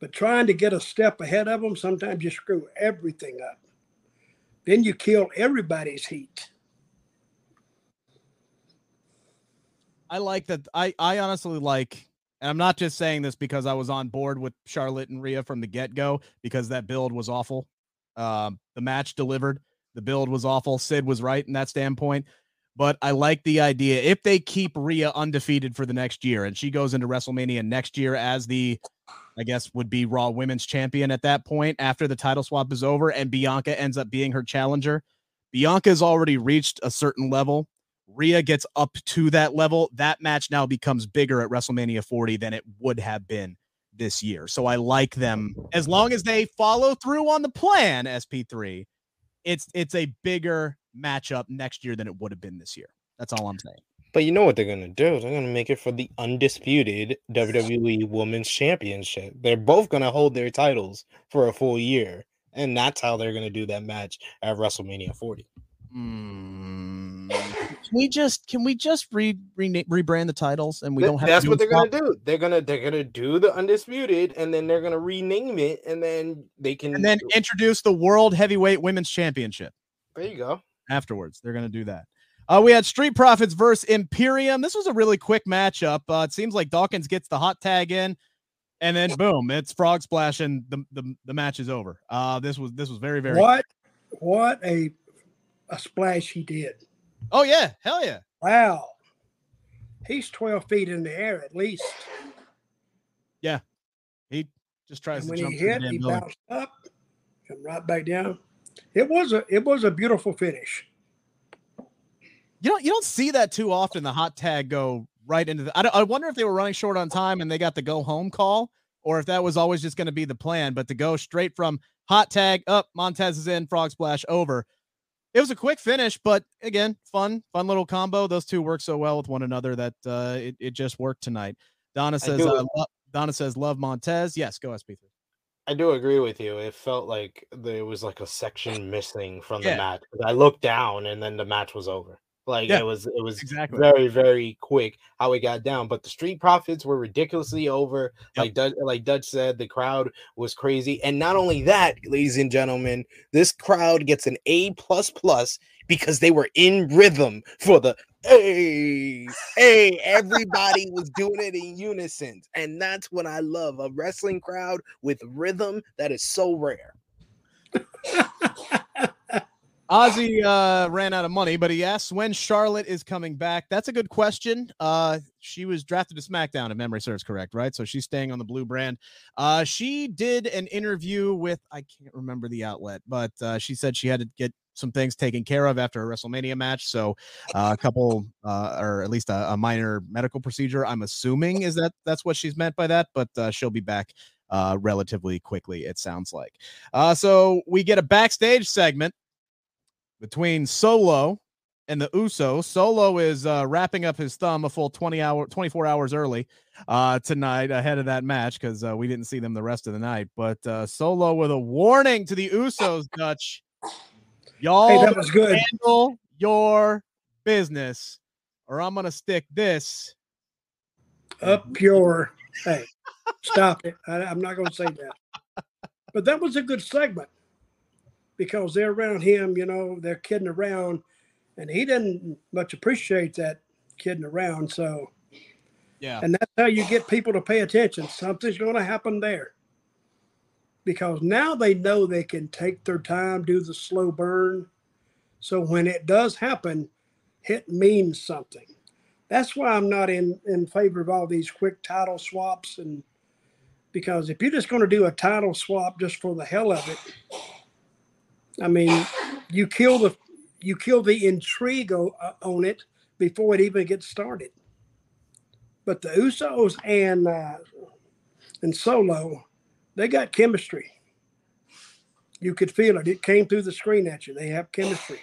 But trying to get a step ahead of them, sometimes you screw everything up. Then you kill everybody's heat.
I like that. I, I honestly like, and I'm not just saying this because I was on board with Charlotte and Rhea from the get go, because that build was awful. Um, the match delivered. The build was awful. Sid was right in that standpoint but I like the idea if they keep Rhea undefeated for the next year and she goes into WrestleMania next year as the I guess would be Raw Women's Champion at that point after the title swap is over and Bianca ends up being her challenger. Bianca's already reached a certain level. Rhea gets up to that level. That match now becomes bigger at WrestleMania 40 than it would have been this year. So I like them as long as they follow through on the plan, SP3. It's it's a bigger matchup next year than it would have been this year. That's all I'm saying.
But you know what they're gonna do? They're gonna make it for the undisputed WWE Women's Championship. They're both gonna hold their titles for a full year, and that's how they're gonna do that match at WrestleMania 40.
Mm. Can we just can we just re, re rebrand the titles and we don't have
that's what they're gonna do they're gonna they're gonna do the undisputed and then they're gonna rename it and then they can
and then introduce the world heavyweight women's championship
there you go
afterwards. They're going to do that. Uh, we had Street Profits versus Imperium. This was a really quick matchup. Uh, it seems like Dawkins gets the hot tag in, and then boom, it's frog splash, and the, the, the match is over. Uh, this was this was very very
what what a a splash he did.
Oh yeah, hell yeah!
Wow, he's twelve feet in the air at least.
Yeah, he just tries
and
to
when
jump.
he hit, he building. bounced up, come right back down. It was a it was a beautiful finish.
You don't you don't see that too often. The hot tag go right into the. I, I wonder if they were running short on time and they got the go home call, or if that was always just going to be the plan. But to go straight from hot tag up, Montez is in, frog splash over. it was a quick finish, but again, fun, fun little combo. Those two work so well with one another that uh, it, it just worked tonight. Donna says, uh, lo- Donna says, love Montez. Yes, go SP3.
I do agree with you. It felt like there was like a section missing from
Yeah.
the match. I looked down and then the match was over. Like
Yeah,
it was it was
exactly.
very very quick how it got down. But the street profits were ridiculously over.
Yep.
Like Dutch, like Dutch said, the crowd was crazy. And not only that, ladies and gentlemen, this crowd gets an A plus plus because they were in rhythm for the hey hey. Everybody was doing it in unison, and that's what I love a wrestling crowd with rhythm that is so rare.
Ozzy uh, ran out of money, but he asks when Charlotte is coming back. That's a good question. Uh, she was drafted to SmackDown, if memory serves correct, right? So she's staying on the blue brand. Uh, she did an interview with I can't remember the outlet, but uh, she said she had to get some things taken care of after a WrestleMania match. So uh, a *laughs* couple, uh, or at least a, a minor medical procedure. I'm assuming is that that's what she's meant by that, but uh, she'll be back uh, relatively quickly. It sounds like. Uh, so we get a backstage segment between Solo and the Uso. Solo is uh, wrapping up his thumb a full 20 hour 24 hours early uh, tonight ahead of that match because uh, we didn't see them the rest of the night. But uh, Solo with a warning to the Usos, Dutch. Y'all
Hey, that was good.
handle your business, or I'm gonna stick this.
Up your hey, stop it. I, I'm not going to say that. But that was a good segment because they're around him, you know, they're kidding around, and he didn't much appreciate that kidding around. So,
Yeah.
and that's how you get people to pay attention. Something's going to happen there because now they know they can take their time, do the slow burn. So when it does happen, it means something. That's why I'm not in in favor of all these quick title swaps and because if you're just going to do a title swap just for the hell of it, I mean, you kill the you kill the intrigue uh, on it before it even gets started. But the Usos and uh, and Solo, they got chemistry. You could feel it. It came through the screen at you. They have chemistry,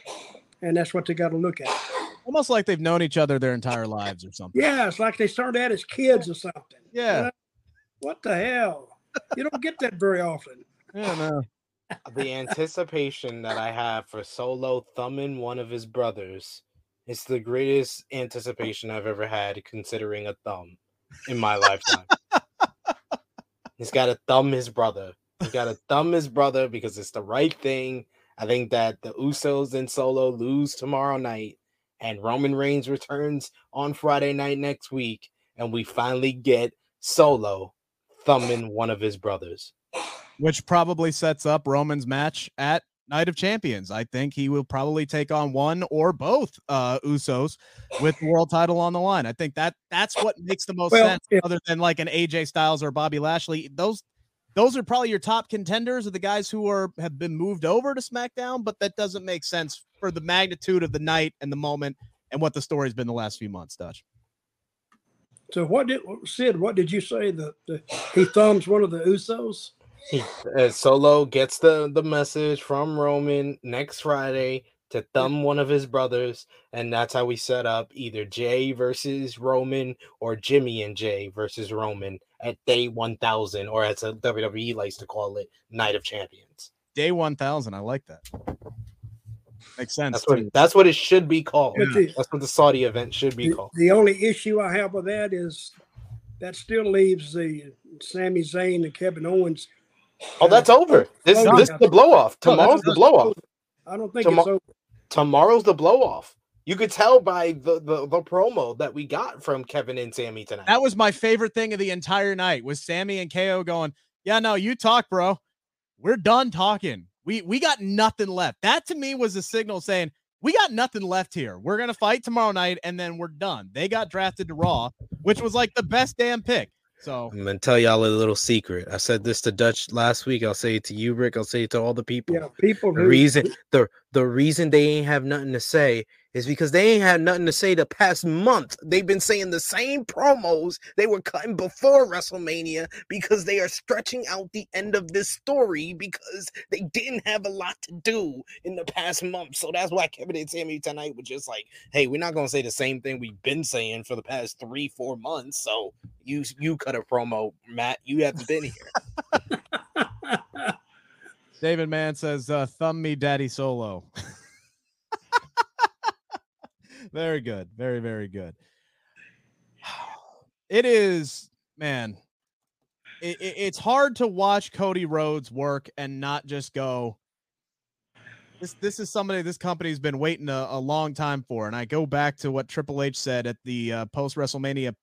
and that's what they got to look at.
Almost like they've known each other their entire lives or something.
Yeah, it's like they started out as kids or something.
Yeah.
What the hell? You don't get that very often.
Yeah, no.
the anticipation that I have for Solo thumbing one of his brothers is the greatest anticipation I've ever had considering a thumb in my lifetime. He's got to thumb his brother. He's got to thumb his brother because it's the right thing. I think that the Usos and Solo lose tomorrow night, and Roman Reigns returns on Friday night next week, and we finally get Solo thumbing one of his brothers.
which probably sets up Roman's match at Night of Champions. I think he will probably take on one or both uh Usos with the world title on the line. I think that that's what makes the most
Well,
sense
if-
other than like an AJ Styles or Bobby Lashley. Those those are probably your top contenders of the guys who are have been moved over to SmackDown, but that doesn't make sense for the magnitude of the night and the moment and what the story's been the last few months, Dutch.
So what did Sid? What did you say? The he thumbs one of the Usos.
He, uh, Solo gets the the message from Roman next Friday to thumb one of his brothers, and that's how we set up either Jay versus Roman or Jimmy and Jay versus Roman at day one thousand, or as a WWE likes to call it, Night of Champions.
Day 1000, I like that. Makes sense.
That's what that's what it should be called.
But the,
That's what the Saudi event should be
the,
called.
the only issue I have with that is that still leaves the Sami Zayn and Kevin Owens.
Oh, that's over. This
Oh,
this is the blow off.
That's-
Tomorrow's the
that's
blow off.
I don't think
Tomo-
it's over.
Tomorrow's the blow off. You could tell by the, the the promo that we got from Kevin and Sami tonight.
That was my favorite thing of the entire night was Sami and KO going, "Yeah, no, you talk, bro. We're done talking. We we got nothing left." That to me was a signal saying, "We got nothing left here. We're going to fight tomorrow night and then we're done." They got drafted to Raw, which was like the best damn pick. So,
I'm gonna tell y'all a little secret. I said this to Dutch last week. I'll say it to you, Rick. I'll say it to all the people.
Yeah, people
The reason the the reason they ain't have nothing to say is because they ain't had nothing to say the past month. They've been saying the same promos they were cutting before WrestleMania because they are stretching out the end of this story because they didn't have a lot to do in the past month. So that's why Kevin and Sami tonight were just like, hey, we're not gonna say the same thing we've been saying for the past three, four months. So you you cut a promo, Matt. You haven't been here. *laughs*
David Mann says, uh, "Thumb me, Daddy Solo." *laughs* very good, very very good. *sighs* It is, man. It, it, it's hard to watch Cody Rhodes work and not just go. This this is somebody this company's been waiting a, a long time for, and I go back to what Triple H said at the uh, post WrestleMania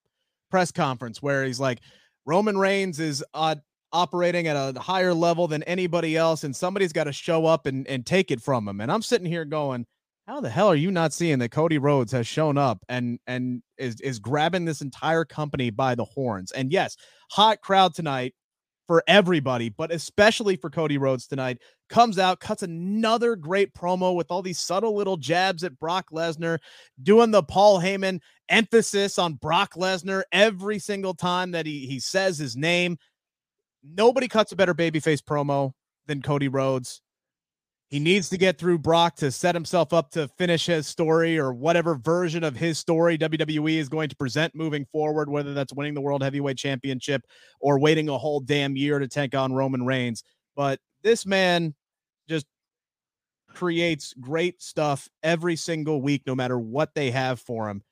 press conference, where he's like, Roman Reigns is uh, operating at a higher level than anybody else, and somebody's got to show up and, and take it from him. And I'm sitting here going, how the hell are you not seeing that Cody Rhodes has shown up and and is is grabbing this entire company by the horns? And yes, hot crowd tonight for everybody, but especially for Cody Rhodes tonight. Comes out, cuts another great promo with all these subtle little jabs at Brock Lesnar, doing the Paul Heyman emphasis on Brock Lesnar every single time that he he says his name. Nobody cuts a better babyface promo than Cody Rhodes. He needs to get through Brock to set himself up to finish his story or whatever version of his story WWE is going to present moving forward, whether that's winning the World Heavyweight Championship or waiting a whole damn year to take on Roman Reigns. But this man just creates great stuff every single week, no matter what they have for him.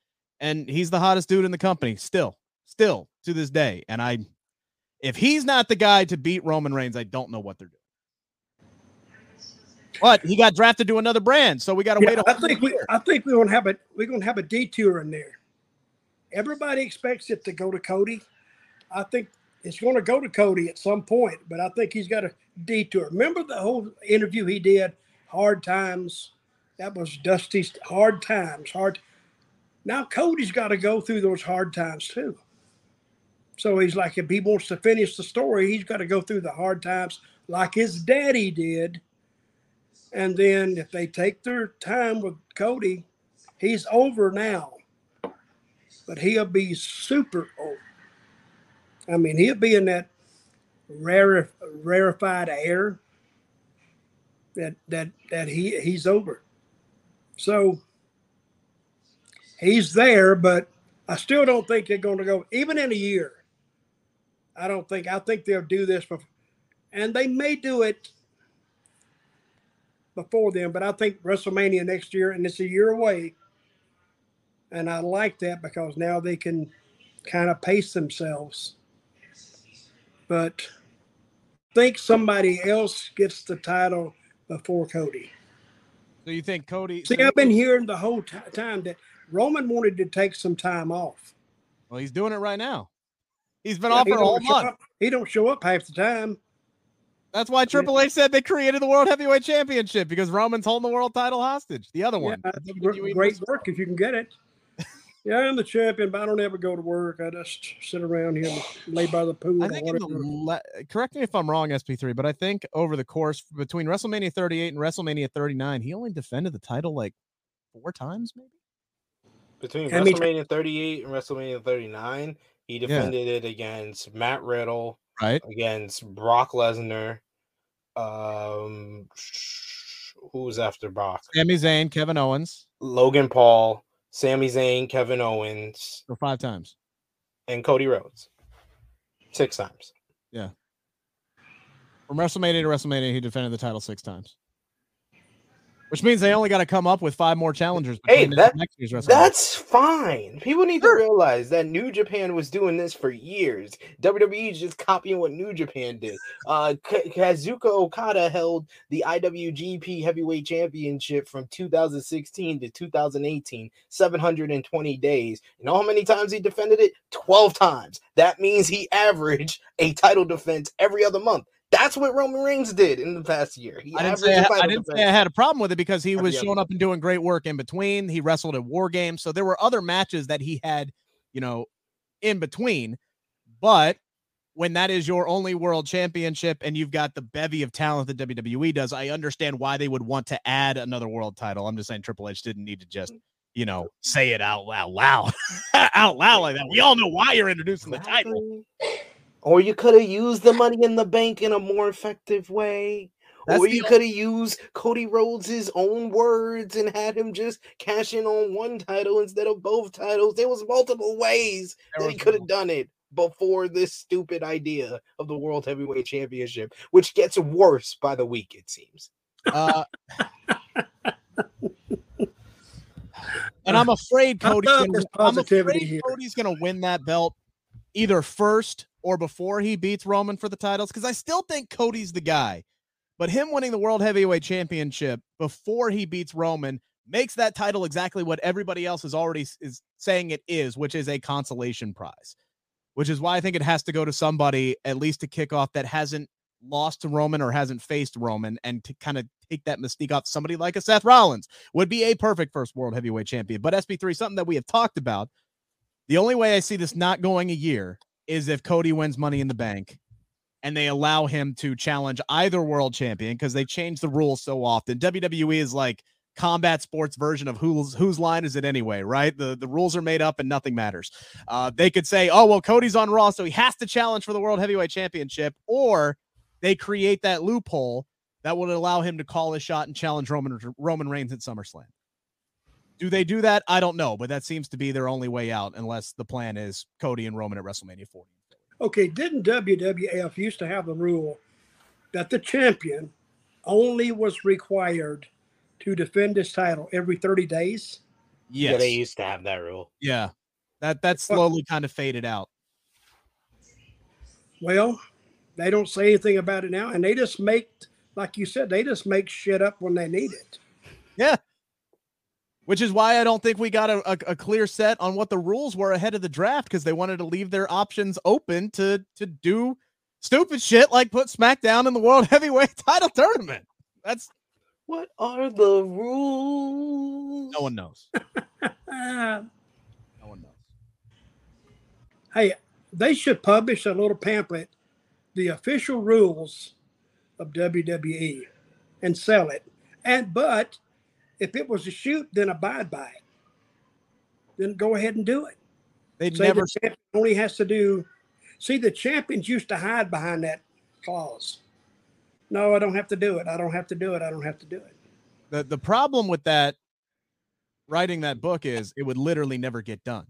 And he's the hottest dude in the company still, still to this day. And I if he's not the guy to beat Roman Reigns, I don't know what they're doing. But he got drafted to another brand, so we got to
Yeah,
wait. a
I think we. I think we're gonna have a we're gonna have a detour in there. Everybody expects it to go to Cody. I think it's going to go to Cody at some point, but I think he's got a detour. Remember the whole interview he did, Hard Times. That was Dusty's Hard Times. Hard. Now Cody's got to go through those hard times too. So he's like, if he wants to finish the story, he's got to go through the hard times like his daddy did. And then if they take their time with Cody, he's over now. But he'll be super old. I mean, he'll be in that rare, rarefied air that that that he he's over. So he's there, but I still don't think they're going to go even in a year. I don't think. I think they'll do this, and they may do it before then. But I think WrestleMania next year, and it's a year away. And I like that because now they can kind of pace themselves. But think somebody else gets the title before Cody.
So you think Cody?
See,
so-
I've been hearing the whole ti- time that Roman wanted to take some time off.
well, he's doing it right now. He's been
Yeah,
off for a whole month.
up- He don't show up half the time.
That's why Triple H said they created the World Heavyweight Championship because Roman's holding the world title hostage. The other one.
Yeah,
The
gr- great work if you can get it. *laughs* Yeah, I'm the champion, but I don't ever go to work. I just sit around here and lay by the pool.
I think in the le- correct me if I'm wrong, SP3, but I think over the course between WrestleMania 38 and WrestleMania 39, he only defended the title like four times, maybe.
Between
I mean-
WrestleMania 38 and WrestleMania 39, he defended it against Matt Riddle,
Right.
against Brock Lesnar. Um, who was after Brock?
Sami Zayn, Kevin Owens,
Logan Paul, Sami Zayn, Kevin Owens,
for five times.
and Cody Rhodes. Six times. Yeah.
From WrestleMania to WrestleMania, he defended the title six times. Which means they only got to come up with five more challengers.
Hey,
between now and
that-
next year's WrestleMania.
That's fine. People need
Sure.
to realize that New Japan was doing this for years. WWE is just copying what New Japan did. Uh, K- Kazuchika Okada held the IWGP Heavyweight Championship from 2016 to 2018, 720 days. You know how many times he defended it? 12 times. That means he averaged a title defense every other month. That's what Roman Reigns did in the past year. He
I didn't, say I, I didn't say I had a problem with it because he was showing up and doing great work in between. He wrestled at War Games, so there were other matches that he had, you know, in between. But when that is your only world championship and you've got the bevy of talent that WWE does, I understand why they would want to add another world title. I'm just saying Triple H didn't need to just, you know, say it out loud, loud, *laughs* out loud like that. We all know why you're introducing the title.
Or you could have used the money in the bank in a more effective way.
That's
or you could have used Cody Rhodes' own words and had him just cash in on one title instead of both titles. There was multiple ways that he could have done it before this stupid idea of the World Heavyweight Championship, which gets worse by the week, it seems.
Uh, and I'm *laughs* afraid
I
Cody's gonna,
this
I'm afraid
here.
Cody's gonna win that belt either first or before he beats Roman for the titles because I still think Cody's the guy. But him winning the World Heavyweight Championship before he beats Roman makes that title exactly what everybody else is already is saying it is, which is a consolation prize. Which is why I think it has to go to somebody at least to kick off that hasn't lost to Roman or hasn't faced Roman and to kind of take that mystique off somebody like a Seth Rollins would be a perfect first world heavyweight champion. But SP3, something that we have talked about, the only way I see this not going a year is if Cody wins money in the bank and they allow him to challenge either world champion because they change the rules so often. WWE is like combat sports version of whose whose line is it anyway, right? The the rules are made up and nothing matters. Uh, they could say, oh well, Cody's on Raw, so he has to challenge for the World Heavyweight Championship, or they create that loophole that would allow him to call his shot and challenge Roman Roman Reigns at SummerSlam. Do they do that? I don't know, but that seems to be their only way out, unless the plan is Cody and Roman at WrestleMania 40.
Okay, didn't WWF used to have the rule that the champion only was required to defend his title every 30 days?
Yeah,
Yes,
they used to have that rule.
yeah, that that
Well-
slowly kind of faded out.
Well, they don't say anything about it now, and they just make, like you said, they just make shit up when they need it.
Yeah. Which is why I don't think we got a, a, a clear set on what the rules were ahead of the draft because they wanted to leave their options open to to do stupid shit like put SmackDown in the World *laughs* Heavyweight Title Tournament. That's
What are the rules?
no one knows. *laughs* No one knows.
hey, they should publish a little pamphlet, the official rules of WWE, and sell it. And but if it was a shoot, then abide by it. Then go ahead and do it.
They
Say
never
the champion only has to do. See, the champions used to hide behind that clause. No, I don't have to do it. I don't have to do it. I don't have to do it.
the the problem with that writing that book is it would literally never get done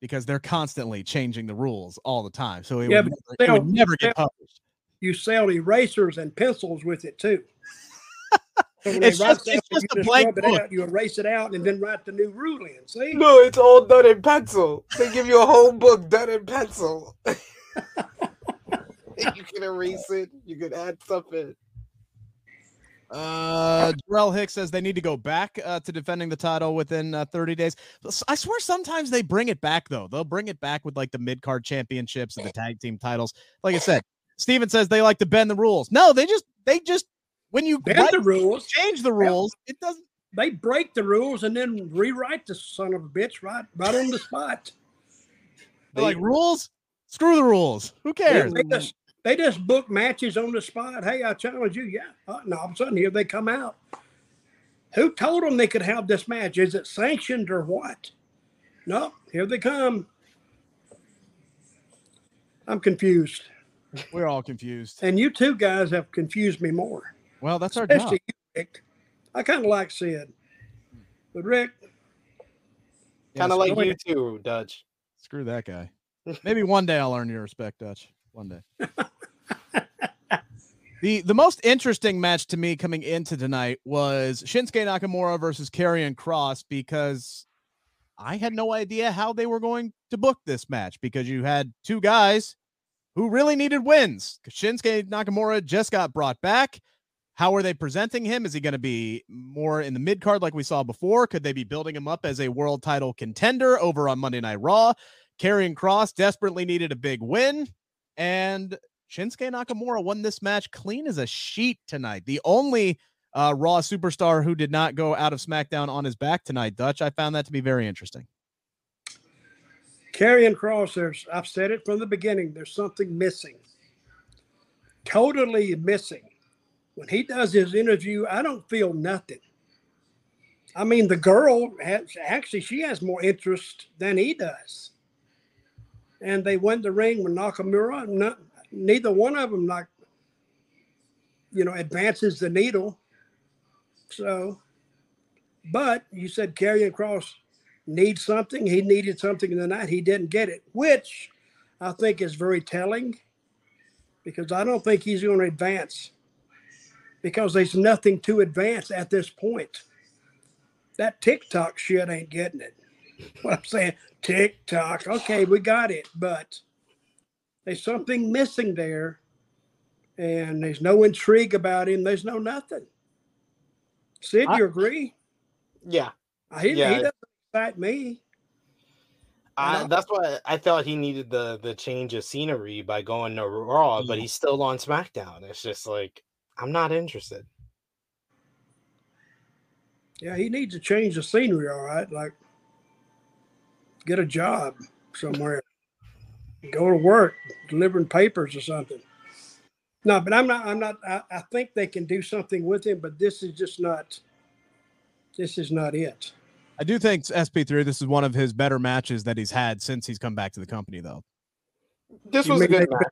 because they're constantly changing the rules all the time. So it,
Yeah,
would, never, it would never get published.
You sell erasers and pencils with it too. So
It's just- it's just a blank book.
out, you erase it out, and then write the new rule in. See?
No, it's all done in pencil. They give you a whole book done in pencil. *laughs* you can erase it. You can add stuff in.
Uh, Jarrell Hicks says they need to go back uh, to defending the title within uh, 30 days. I swear sometimes they bring it back though. They'll bring it back with like the mid card championships and the tag team titles. Like I said, Steven says they like to bend the rules. No, they just they just when you
Bend the rules.
change the rules, it doesn't.
They break the rules and then rewrite the son of a bitch right, right on the spot.
They're like rules. Screw the rules. Who cares?
They just, they just book matches on the spot. Hey, I challenge you. Yeah. Uh, and all of a sudden, here they come out. Who told them they could have this match? Is it sanctioned or what? No, here they come. I'm confused.
We're all confused.
And you two guys have confused me more.
Well, that's our job.
You, Rick. I kind of like Sid. But Rick,
Yeah,
Kind of
screw-
like you too, Dutch.
Screw that guy. *laughs* Maybe one day I'll earn your respect, Dutch. One day. the the most interesting match to me coming into tonight was Shinsuke Nakamura versus Karrion Kross because I had no idea how they were going to book this match because you had two guys who really needed wins. Shinsuke Nakamura just got brought back. How are they presenting him? Is he going to be more in the mid card like we saw before? Could they be building him up as a world title contender over on Monday Night Raw? Karrion Kross desperately needed a big win, and Shinsuke Nakamura won this match clean as a sheet tonight. The only uh, Raw superstar who did not go out of SmackDown on his back tonight, Dutch. I found that to be very interesting.
Karrion Kross, there's I've said it from the beginning, there's something missing. Totally missing. When he does his interview, I don't feel nothing. I mean, the girl has actually she has more interest than he does. And they went the ring with Nakamura. Neither one of them like you know advances the needle. So, but you said Karrion Kross needs something. He needed something in the night. He didn't get it, which I think is very telling because I don't think he's going to advance because there's nothing to advance at this point. That TikTok shit ain't getting it. *laughs* What I'm saying, TikTok, okay, we got it, but there's something missing there, and there's no intrigue about him. There's no nothing. Sid,
I-
you agree?
Yeah, uh,
He,
Yeah.
he doesn't excite me.
I, that's why I thought he needed the the change of scenery by going to Raw, but mm-hmm. he's still on SmackDown. It's just like I'm not interested.
Yeah, he needs to change the scenery, all right. Like, get a job somewhere, go to work, delivering papers or something. No, but I'm not. I'm not. I, I think they can do something with him, but this is just not. This is not it.
I do think SP3, this is one of his better matches that he's had since he's come back to the company, though.
This
You
was a good match.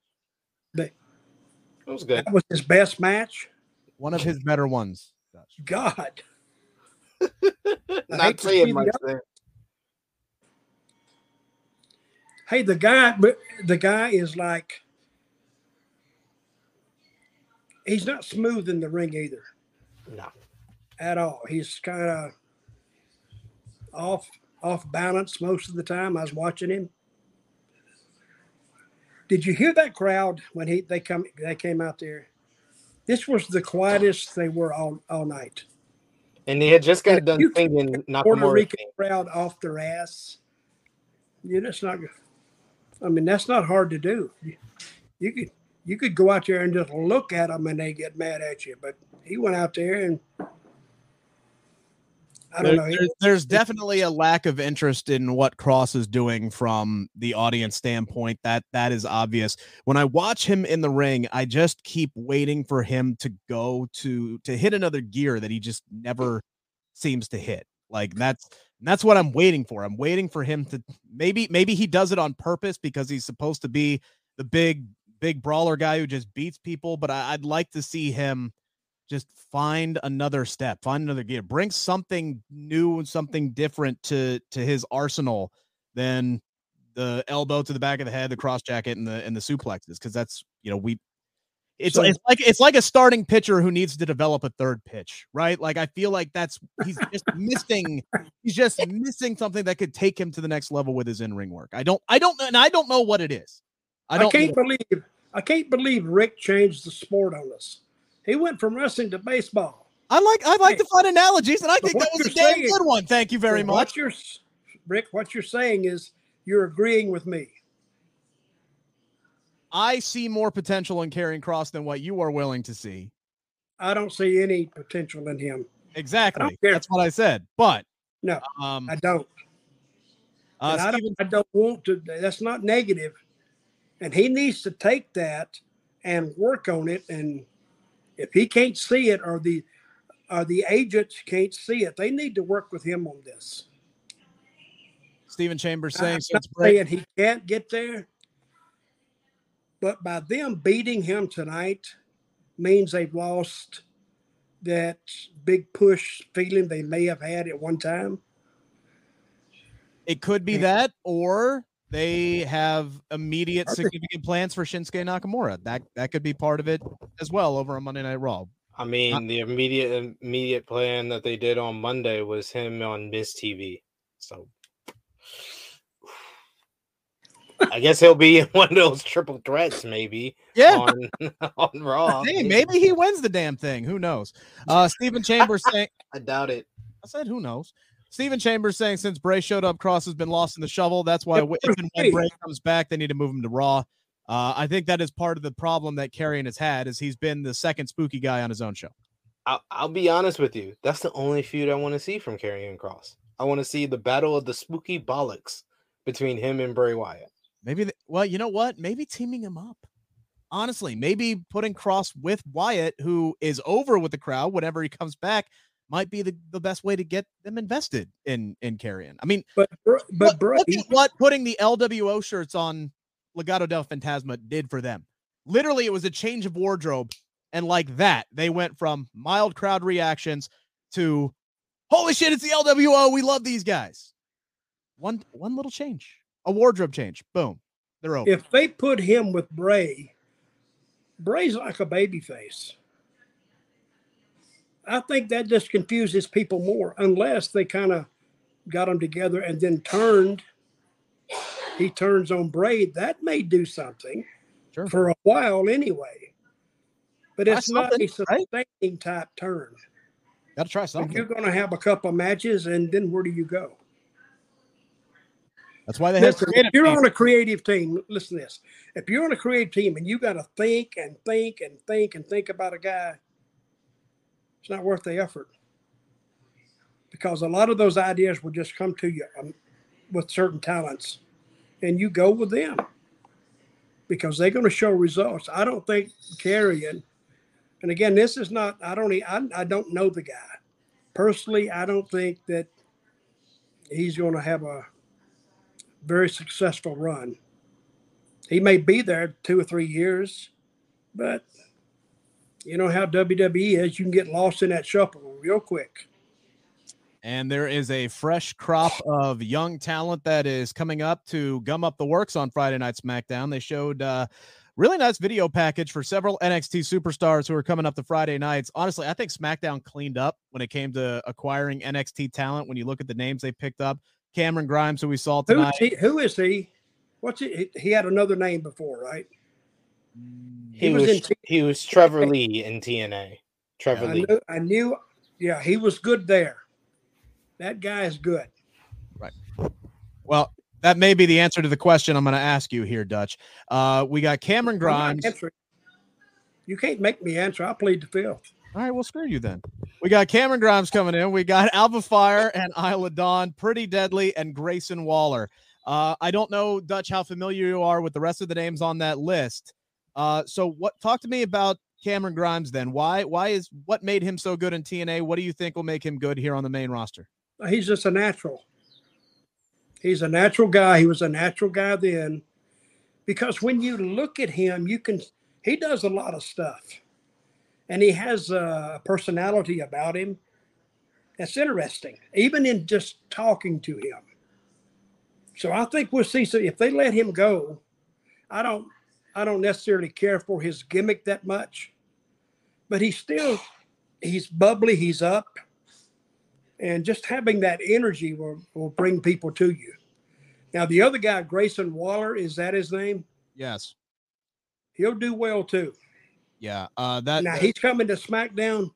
They-
It was good.
That was his best match.
One of his better ones.
God, *laughs*
Not saying much
other-
there.
hey, the guy, but the guy is like, he's not smooth in the ring either.
No.
at all. He's kind of off off balance most of the time. I was watching him. Did you hear that crowd when he they come they came out there? This was the quietest they were all all night.
And they had just got
And
done
you
singing
Puerto. Rican
theme.
crowd off their ass. Yeah, that's not. I mean, that's not hard to do. You, you could you could go out there and just look at them and they get mad at you. But he went out there and I don't
There-
know.
there's, there's definitely a lack of interest in what Kross is doing from the audience standpoint. That that is obvious. When I watch him in the ring, I just keep waiting for him to go to to hit another gear that he just never seems to hit. Like that's that's what I'm waiting for. I'm waiting for him to maybe maybe he does it on purpose because he's supposed to be the big big brawler guy who just beats people. But I, I'd like to see him just find another step, find another gear, bring something new and something different to to his arsenal than the elbow to the back of the head, the Kross Jacket, and the and the suplexes. Because that's you know we. It's,
So-
it's like it's like a starting pitcher who needs to develop a third pitch, right? Like I feel like that's he's just missing he's just *laughs* missing something that could take him to the next level with his in-ring work. I don't I don't and I don't know what it is. I
I,
don't
can't
know.
believe I can't believe Rick changed the sport on us. He went from wrestling to baseball.
I like I like
Hey,
to find analogies, and I think that was a damn
saying-
good one. Thank you very much.
What you're, Rick, what you're saying is you're agreeing with me.
I see more potential in Karrion Kross than what you are willing to see.
I don't see any potential in him.
Exactly. That's what I said. But
No,
um,
I don't.
uh,
I, don't I don't want to. That's not negative. And he needs to take that and work on it. And if he can't see it, or the or the agents can't see it, they need to work with him on this.
Stephen Chambers saying
not
since break.
saying he can't get there, but by them beating him tonight means they've lost that big push feeling they may have had at one time.
It could be that, or they have immediate significant plans for Shinsuke Nakamura. That that could be part of it as well over on Monday Night Raw.
I mean, the immediate immediate plan that they did on Monday was him on MizTV. So I guess he'll be in *laughs* one of those triple threats, maybe
Yeah.
on *laughs* on Raw.
Hey, maybe he wins the damn thing. Who knows? Uh Steven *laughs* Chambers saying
I doubt it.
I said, who knows? Steven Chambers saying since Bray showed up, Kross has been lost in the shovel. That's why
Yeah,
if and when
Bray?
Bray comes back, they need to move him to Raw. Uh, I think that is part of the problem that Karrion has had is he's been the second spooky guy on his own show.
I'll, I'll be honest with you. That's the only feud I want to see from Karrion Kross. I want to see the battle of the spooky bollocks between him and Bray Wyatt.
Maybe, the, well, you know what? Maybe teaming him up. Honestly, maybe putting Kross with Wyatt, who is over with the crowd whenever he comes back, might be the, the best way to get them invested in in Karrion. I mean,
but but
look,
Bray,
look at what putting the LWO shirts on Legado del Fantasma did for them. Literally, it was a change of wardrobe, and like that, they went from mild crowd reactions to holy shit, it's the LWO. We love these guys. One one little change, a wardrobe change. Boom, they're over.
if they put him with Bray, Bray's like a baby face. I think that just confuses people more unless they kind of got them together and then turned. He turns on Bray. That may do something
Sure.
for a while anyway. But it's not a
something, right?
sustaining type turn.
Got to try
If
something.
you're going to have a couple of matches, and then where do you go?
That's why they have
Listen,
creative
if you're on a creative team, listen to this. If you're on a creative team and you got to think and think and think and think about a guy, it's not worth the effort. Because a lot of those ideas will just come to you um, with certain talents, and you go with them because they're going to show results. I don't think carrying, and again, this is not. I don't. I, I don't know the guy personally. I don't think that he's going to have a very successful run. He may be there two or three years, but you know how WWE is. You can get lost in that shuffle real quick.
And there is a fresh crop of young talent that is coming up to gum up the works on Friday Night SmackDown. They showed uh, really nice video package for several NXT superstars who are coming up to Friday nights. Honestly, I think SmackDown cleaned up when it came to acquiring NXT talent. When you look at the names they picked up, Cameron Grimes, who we saw tonight.
is he? Who is he? What's he? He had another name before, right?
He,
He was
was,
in T-
he was Trevor Lee in TNA. Trevor
I
Lee.
knew, I knew. Yeah, he was good there. That guy is good. Right.
Well, that may be the answer to the question I'm going to ask you here, Dutch. Uh, we got Cameron Grimes.
You can't make me answer. I plead the fifth.
All right, well, screw you then. We got Cameron Grimes coming in. We got Alba Fyre and Isla Dawn, Pretty Deadly, and Grayson Waller. Uh, I don't know, Dutch, how familiar you are with the rest of the names on that list. Uh, so, what? Talk to me about Cameron Grimes then. Why? Why is what made him so good in TNA? What do you think will make him good here on the main roster?
He's just a natural. He's a natural guy. He was a natural guy then. Because when you look at him, you can, he does a lot of stuff. And he has a personality about him that's interesting, even in just talking to him. So I think we'll see. So if they let him go, I don't, I don't necessarily care for his gimmick that much, but he's still, he's bubbly, he's up and just having that energy will, will bring people to you. Now, the other guy, Grayson Waller, is that his name?
Yes.
He'll do well too.
Yeah. Uh, that.
Now he's coming to SmackDown.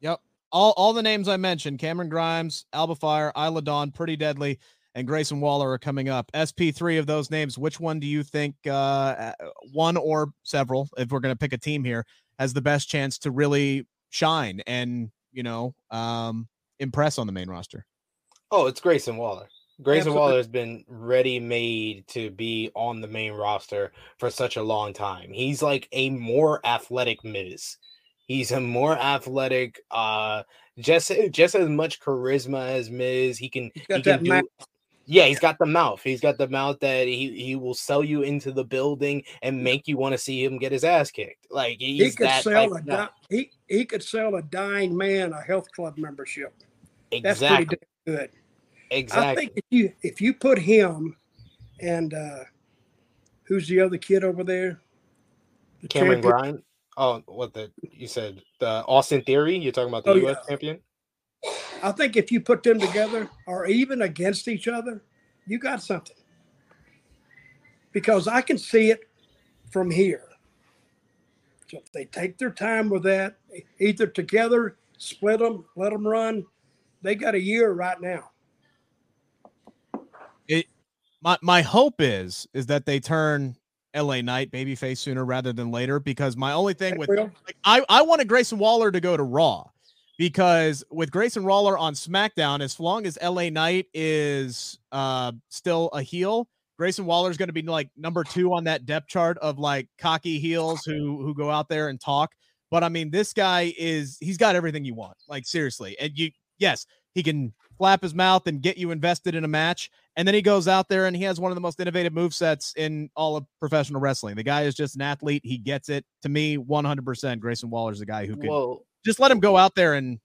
Yep. All all the names I mentioned: Cameron Grimes, Alba Fyre, Isla Dawn, Pretty Deadly, and Grayson Waller are coming up. SP three of those names. Which one do you think? Uh, one or several, if we're going to pick a team here, has the best chance to really shine and you know um, impress on the main roster?
Oh, it's Grayson Waller. Grayson
Absolutely.
Waller has been ready made to be on the main roster for such a long time. He's like a more athletic Miz. He's a more athletic, uh, just just as much charisma as Miz. He can
He's got
he can do. Yeah, he's got the mouth. He's got the mouth that he he will sell you into the building and make you want to see him get his ass kicked. Like he's
He could
that
sell a di- he he could sell a dying man a health club membership. That's
Exactly.
pretty damn good. I think if you if you put him and uh who's the other kid over there? The
Cameron
champion?
Grimes. Oh, what the you said the Austin Theory? You're talking about the
Oh,
U.S.
yeah.
champion?
I think if you put them together or even against each other, you got something. Because I can see it from here. So if they take their time with that, either together, split them, let them run, they got a year right now.
It, My my hope is is that they turn LA Knight babyface sooner rather than later because my only thing with like I I wanted Grayson Waller to go to Raw because with Grayson Waller on SmackDown, as long as LA Knight is uh, still a heel, Grayson Waller is going to be like number two on that depth chart of like cocky heels who who go out there and talk. But I mean, this guy is he's got everything you want. Like seriously, and you yes, he can flap his mouth and get you invested in a match. And then he goes out there and he has one of the most innovative move sets in all of professional wrestling. The guy is just an athlete. He gets it. To me, 100% Grayson Waller is the guy who could
Well,
just let him go out there and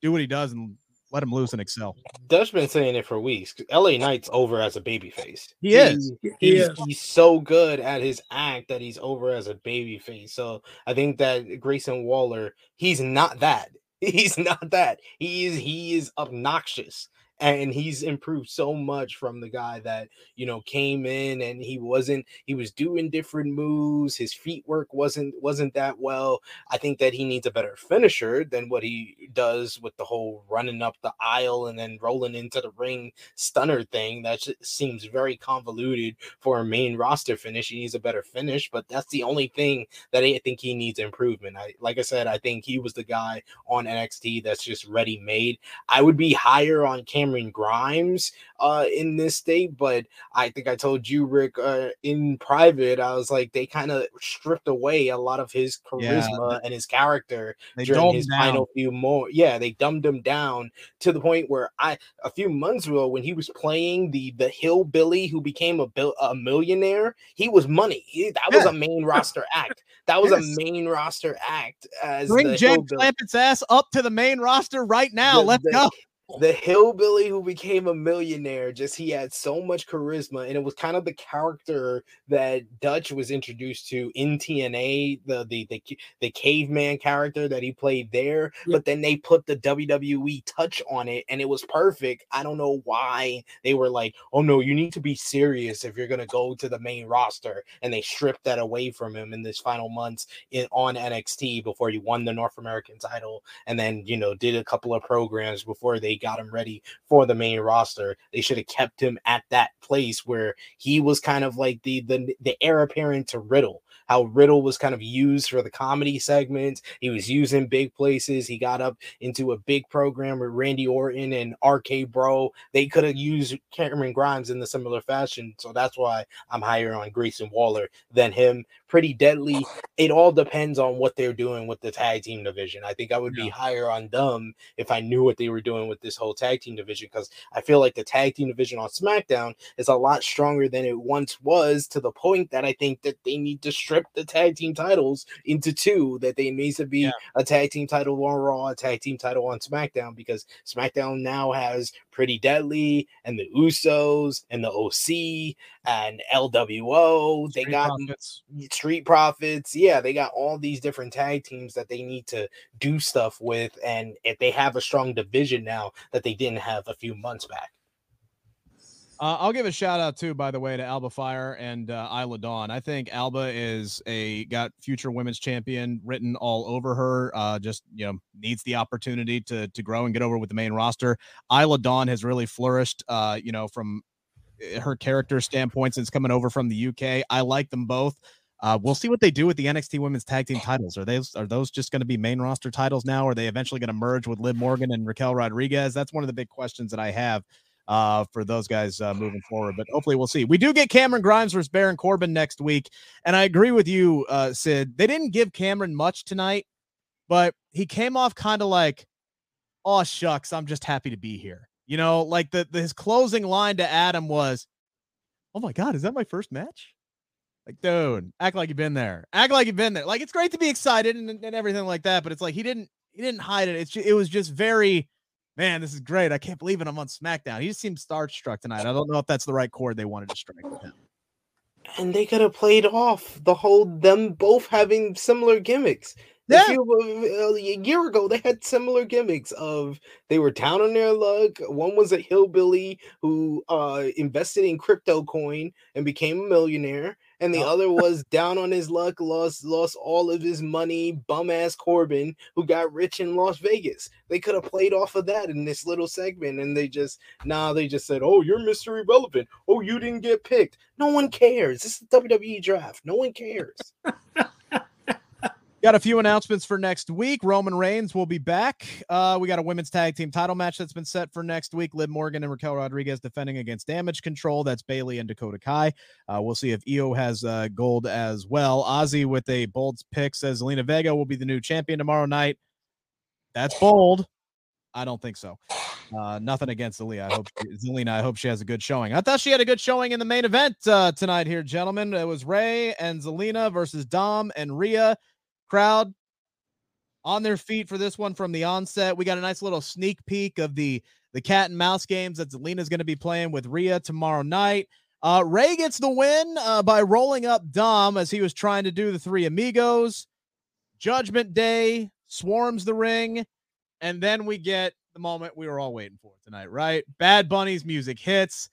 do what he does and let him loose and excel.
Dutch been saying it for weeks. LA Knight's over as a babyface.
He is.
He
He's,
is.
he's so good at his act that he's over as a babyface. So I think that Grayson Waller, he's not that. *laughs* He's not that. He is he is obnoxious. And he's improved so much from the guy that you know came in and he wasn't he was doing different moves. His feet work wasn't wasn't that well. I think that he needs a better finisher than what he does with the whole running up the aisle and then rolling into the ring stunner thing. That seems very convoluted for a main roster finish. He needs a better finish, but that's the only thing that I think he needs improvement. I like I said, I think he was the guy on NXT that's just ready made. I would be higher on Cameron Grimes uh in this state, but I think I told you, Rick, uh, in private, I was like they kind of stripped away a lot of his
Yeah,
charisma and his character during his
down.
final few more. Yeah, they dumbed him down to the point where I a few months ago when he was playing the the hillbilly who became a bill, a millionaire, he was money. He, that was
Yeah.
a main *laughs* roster act. That was
Yes.
a main roster act as
Bring
Jed.
Clampett's ass up to the main roster right now.
The-
Let's
the-
go.
The hillbilly who became a millionaire just he had so much charisma and it was kind of the character that dutch was introduced to in tna the the the, the caveman character that he played there
Yeah.
but then they put the wwe touch on it and it was perfect i don't know why they were like oh no you need to be serious if you're going to go to the main roster and they stripped that away from him in this final months in on nxt before he won the north american title and then you know did a couple of programs before they got him ready for the main roster. They should have kept him at that place where he was kind of like the the the heir apparent to Riddle. How Riddle was kind of used for the comedy segments. He was used in big places. He got up into a big program with Randy Orton and RK Bro. They could have used Cameron Grimes in the similar fashion. So that's why I'm higher on Grayson Waller than him. Pretty deadly. It all depends on what they're doing with the tag team division. I think I would be higher on them if I knew what they were doing with this whole tag team division because I feel like the tag team division on SmackDown is a lot stronger than it once was to the point that I think that they need to strip the tag team titles into two, that they needs to be
Yeah.
a tag team title on Raw, a tag team title on SmackDown because SmackDown now has Pretty Deadly and the Usos and the OC and LWO. They got
Profits.
Street Profits. Yeah, they got all these different tag teams that they need to do stuff with. And if they have a strong division now that they didn't have a few months back.
Uh, I'll give a shout out too, by the way, to Alba Fyre and uh, Isla Dawn. I think Alba is a got future women's champion written all over her. Uh, just you know needs the opportunity to to grow and get over with the main roster. Isla Dawn has really flourished. Uh, you know from uh, her character standpoint since coming over from the UK. I like them both. Uh, we'll see what they do with the NXT Women's Tag Team titles. Are those are those just going to be main roster titles now? Are they eventually going to merge with Liv Morgan and Raquel Rodriguez? That's one of the big questions that I have uh, for those guys uh, moving forward. But hopefully, we'll see. We do get Cameron Grimes versus Baron Corbin next week, and I agree with you, uh, Sid. They didn't give Cameron much tonight, but he came off kind of like, "Oh shucks, I'm just happy to be here." You know, like the, the his closing line to Adam was, "Oh my God, is that my first match?" Like, dude, act like you've been there. Act like you've been there. Like, it's great to be excited and, and everything like that, but it's like he didn't he didn't hide it. It's ju- it was just very man, this is great. I can't believe it. I'm on SmackDown. He just seemed starstruck tonight. I don't know if that's the right chord they wanted to strike with him.
And they could have played off the whole them both having similar gimmicks.
Yeah.
few- uh, a year ago, they had similar gimmicks of they were down on their luck. One was a hillbilly who uh, invested in crypto coin and became a millionaire, and the
Oh.
other was down on his luck, lost lost all of his money. Bum ass Corbin who got rich in Las Vegas. They could have played off of that in this little segment, and they just nah. They just said, "Oh, you're Mister Irrelevant. Oh, you didn't get picked. No one cares. This is WWE draft. No one cares." *laughs*
Got a few announcements for next week. Roman Reigns will be back. Uh, we got a women's tag team title match that's been set for next week. Liv Morgan and Raquel Rodriguez defending against Damage Control. That's Bayley and Dakota Kai. Uh, we'll see if Io has uh, gold as well. Ozzy with a bold pick says Zelina Vega will be the new champion tomorrow night. That's bold. I don't think so. Uh, nothing against Zelina. I hope Zelina. I hope she has a good showing. I thought she had a good showing in the main event uh, tonight here, gentlemen. It was Rey and Zelina versus Dom and Rhea. Crowd on their feet for this one from the onset. We got a nice little sneak peek of the the cat and mouse games that Zelina's going to be playing with Rhea tomorrow night. Uh, Rey gets the win uh, by rolling up Dom as he was trying to do the three amigos. Judgment Day swarms the ring, and then we get the moment we were all waiting for tonight, right? Bad Bunny's music hits.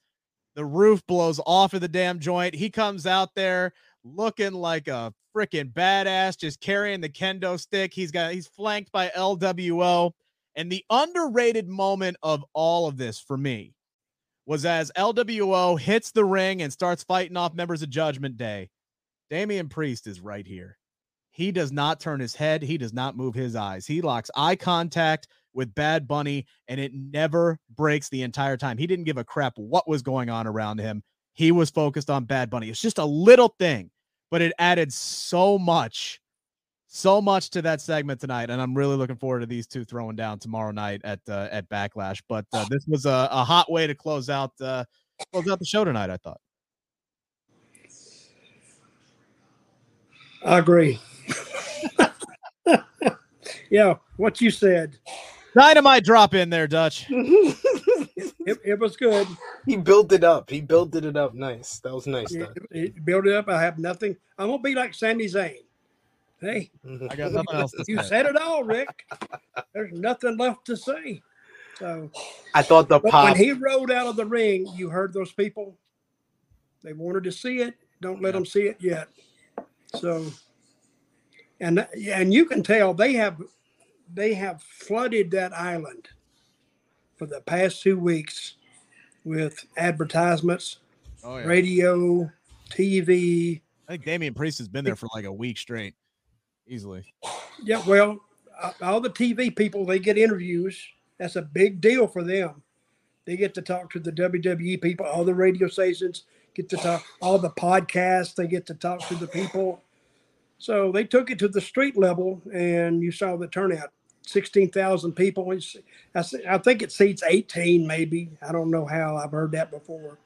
The roof blows off of the damn joint. He comes out there looking like a freaking badass, just carrying the kendo stick. He's got he's flanked by LWO. And the underrated moment of all of this for me was as LWO hits the ring and starts fighting off members of Judgment Day. Damian Priest is right here. He does not turn his head. He does not move his eyes. He locks eye contact with Bad Bunny, and it never breaks the entire time. He didn't give a crap what was going on around him. He was focused on Bad Bunny. It's just a little thing but it added so much, so much to that segment tonight. And I'm really looking forward to these two throwing down tomorrow night at uh, at Backlash. But uh, this was a, a, hot way to close out uh, close out the show tonight. I thought.
I agree. *laughs* yeah, what you said.
Dynamite drop in there, Dutch. *laughs*
it, it, was good.
He built it up. He built it up nice. That was nice. He,
he built it up. I have nothing. I'm gonna be like Sami Zayn. Hey, mm-hmm.
I got nothing else.
you say. said it all, Rick. There's nothing left to say. So
I thought the pop
when he rode out of the ring, you heard those people. They wanted to see it. Don't let yeah. them see it yet. So, and and you can tell they have they have flooded that island for the past two weeks with advertisements, oh, yeah. radio, TV.
I think Damian Priest has been there for like a week straight, easily.
Yeah, well, all the TV people they get interviews. That's a big deal for them. They get to talk to the WWE people, all the radio stations get to talk, all the podcasts. They get to talk to the people. So they took it to the street level, and you saw the turnout. 16,000 people. It's, I think it seats 18, maybe. I don't know how. I've heard that before.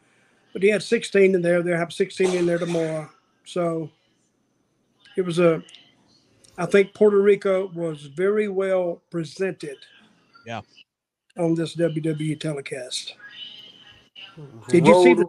But he had 16 in there. They'll have 16 in there tomorrow. So it was a, I think Puerto Rico was very well presented.
Yeah.
On this WWE telecast.
Did you see the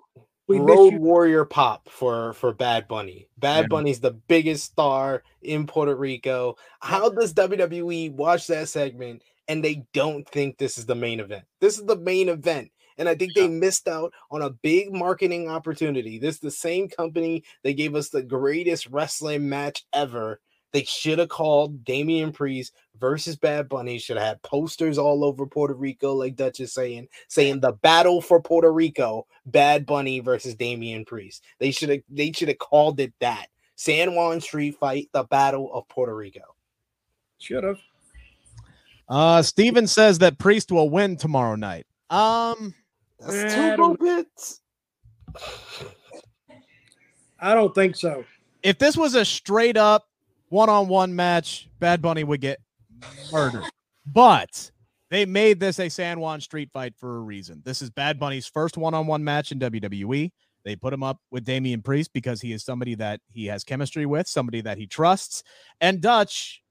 we Road Warrior pop for for Bad Bunny. Bad yeah. Bunny's the biggest star in Puerto Rico. How does WWE watch that segment and they don't think this is the main event? This is the main event. And I think yeah. they missed out on a big marketing opportunity. This is the same company that gave us the greatest wrestling match ever they should have called Damian Priest versus Bad Bunny. Should have had posters all over Puerto Rico, like Dutch is saying, saying the battle for Puerto Rico, Bad Bunny versus Damian Priest. They should have they should have called it that. San Juan Street Fight, the Battle of Puerto Rico.
Should have.
Uh Steven says that Priest will win tomorrow night. Um
that's two bits.
I don't think so.
If this was a straight up one on one match, Bad Bunny would get murdered. But they made this a San Juan street fight for a reason. This is Bad Bunny's first one on one match in WWE. They put him up with Damian Priest because he is somebody that he has chemistry with, somebody that he trusts. And Dutch,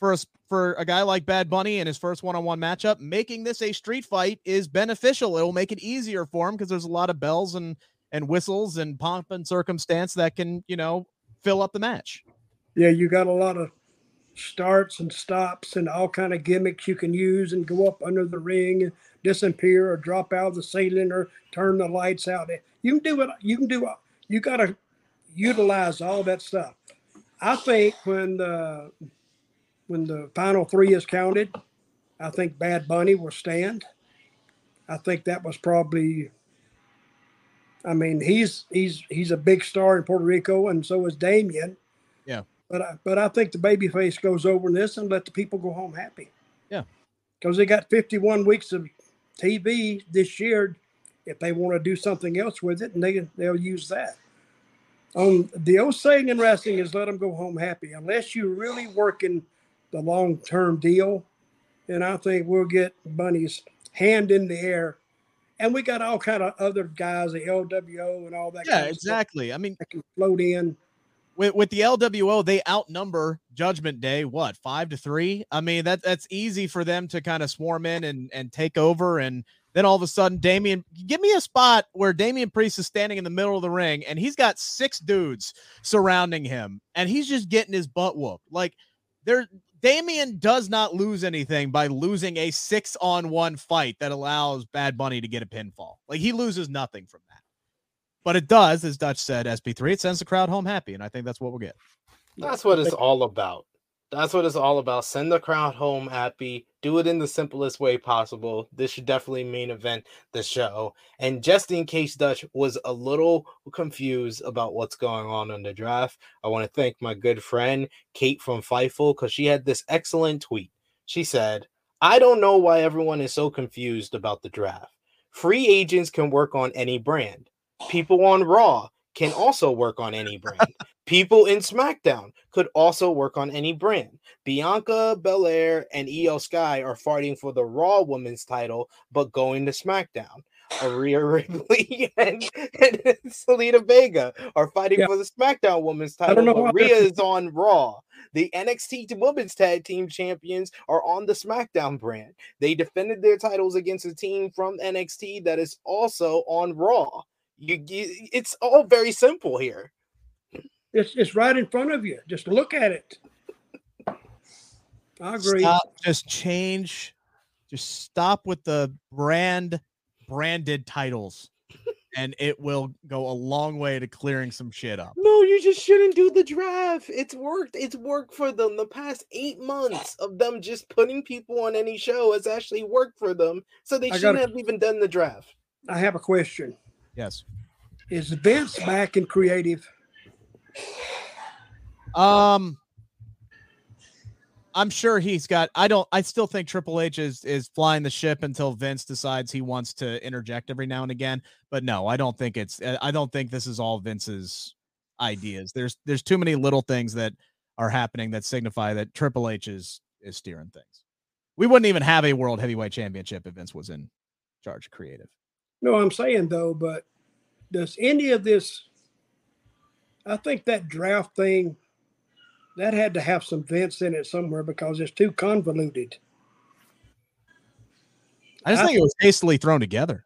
for a, for a guy like Bad Bunny in his first one on one matchup, making this a street fight is beneficial. It will make it easier for him because there's a lot of bells and and whistles and pomp and circumstance that can, you know, fill up the match
yeah, you got a lot of starts and stops and all kind of gimmicks you can use and go up under the ring and disappear or drop out of the ceiling or turn the lights out. You can do it. You can do. You got to utilize all that stuff. I think when the when the final three is counted, I think Bad Bunny will stand. I think that was probably. I mean, he's he's he's a big star in Puerto Rico, and so is Damian.
Yeah.
But I, but I think the baby face goes over in this and let the people go home happy.
Yeah.
Because they got 51 weeks of TV this year. If they want to do something else with it, and they they'll use that. Um, the old saying in wrestling is let them go home happy. Unless you're really working the long term deal, then I think we'll get Bunny's hand in the air. And we got all kind of other guys, the LWO and all that.
Yeah,
kind of
exactly. I mean,
that can float in.
With, with the LWO, they outnumber Judgment Day, what, five to three? I mean, that that's easy for them to kind of swarm in and, and take over. And then all of a sudden, Damian, give me a spot where Damian Priest is standing in the middle of the ring and he's got six dudes surrounding him and he's just getting his butt whooped. Like, there, Damian does not lose anything by losing a six on one fight that allows Bad Bunny to get a pinfall. Like, he loses nothing from that. But it does, as Dutch said, SP3, it sends the crowd home happy. And I think that's what we'll get.
That's what it's all about. That's what it's all about. Send the crowd home happy. Do it in the simplest way possible. This should definitely main event the show. And just in case Dutch was a little confused about what's going on in the draft, I want to thank my good friend Kate from Fightful because she had this excellent tweet. She said, I don't know why everyone is so confused about the draft. Free agents can work on any brand. People on Raw can also work on any brand. People in SmackDown could also work on any brand. Bianca Belair and Io Sky are fighting for the Raw Women's title, but going to SmackDown. Rhea *laughs* Ripley and, and Zelina Vega are fighting
Yeah.
for the SmackDown Women's
I don't
title,
know
but Rhea is on Raw. The NXT Women's Tag Team Champions are on the SmackDown brand. They defended their titles against a team from NXT that is also on Raw. You, you it's all very simple here.
It's it's right in front of you. Just look at it. I agree.
Stop, just change, just stop with the brand branded titles, *laughs* and it will go a long way to clearing some shit up.
No, you just shouldn't do the draft. It's worked. It's worked for them. The past eight months of them just putting people on any show has actually worked for them. So they
I
shouldn't
gotta-
have even done the draft.
I have a question.
Yes.
Is Vince back in creative?
Um, I'm sure he's got. I don't. I still think Triple H is is flying the ship until Vince decides he wants to interject every now and again. But no, I don't think it's. I don't think this is all Vince's ideas. There's there's too many little things that are happening that signify that Triple H is is steering things. We wouldn't even have a World Heavyweight Championship if Vince was in charge of creative.
No, I'm saying though, but does any of this? I think that draft thing that had to have some Vince in it somewhere because it's too convoluted.
I just
I-
think it was hastily thrown together.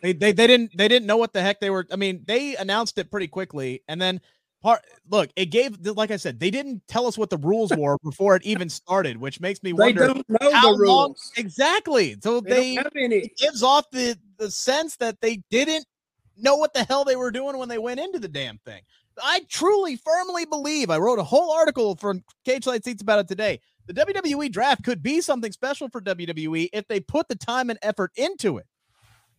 They, they they didn't they didn't know what the heck they were. I mean, they announced it pretty quickly, and then part look, it gave like I said, they didn't tell us what the rules were before it even started, which makes me
They
wonder
don't know
how
the
long exactly. So
They,
they
don't have any.
it gives off the the sense that they didn't know what the hell they were doing when they went into the damn thing. I truly, firmly believe. I wrote a whole article from Cageside Seats about it today. The WWE draft could be something special for WWE if they put the time and effort into it.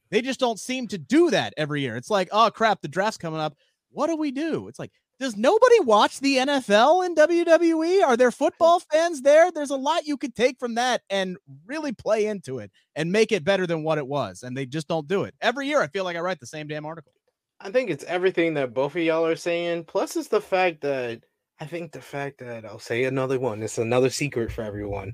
They just don't seem to do that every year. It's like, oh crap, the draft's coming up. What do we do? It's like, does nobody watch the NFL in WWE? Are there football *laughs* fans there? There's a lot you could take from that and really play into it and make it better than what it was. And they just don't do it. Every year, I feel like I write the same damn article.
I think it's everything that both of y'all are saying. Plus, it's the fact that I think the fact that I'll say another one. It's another secret for everyone.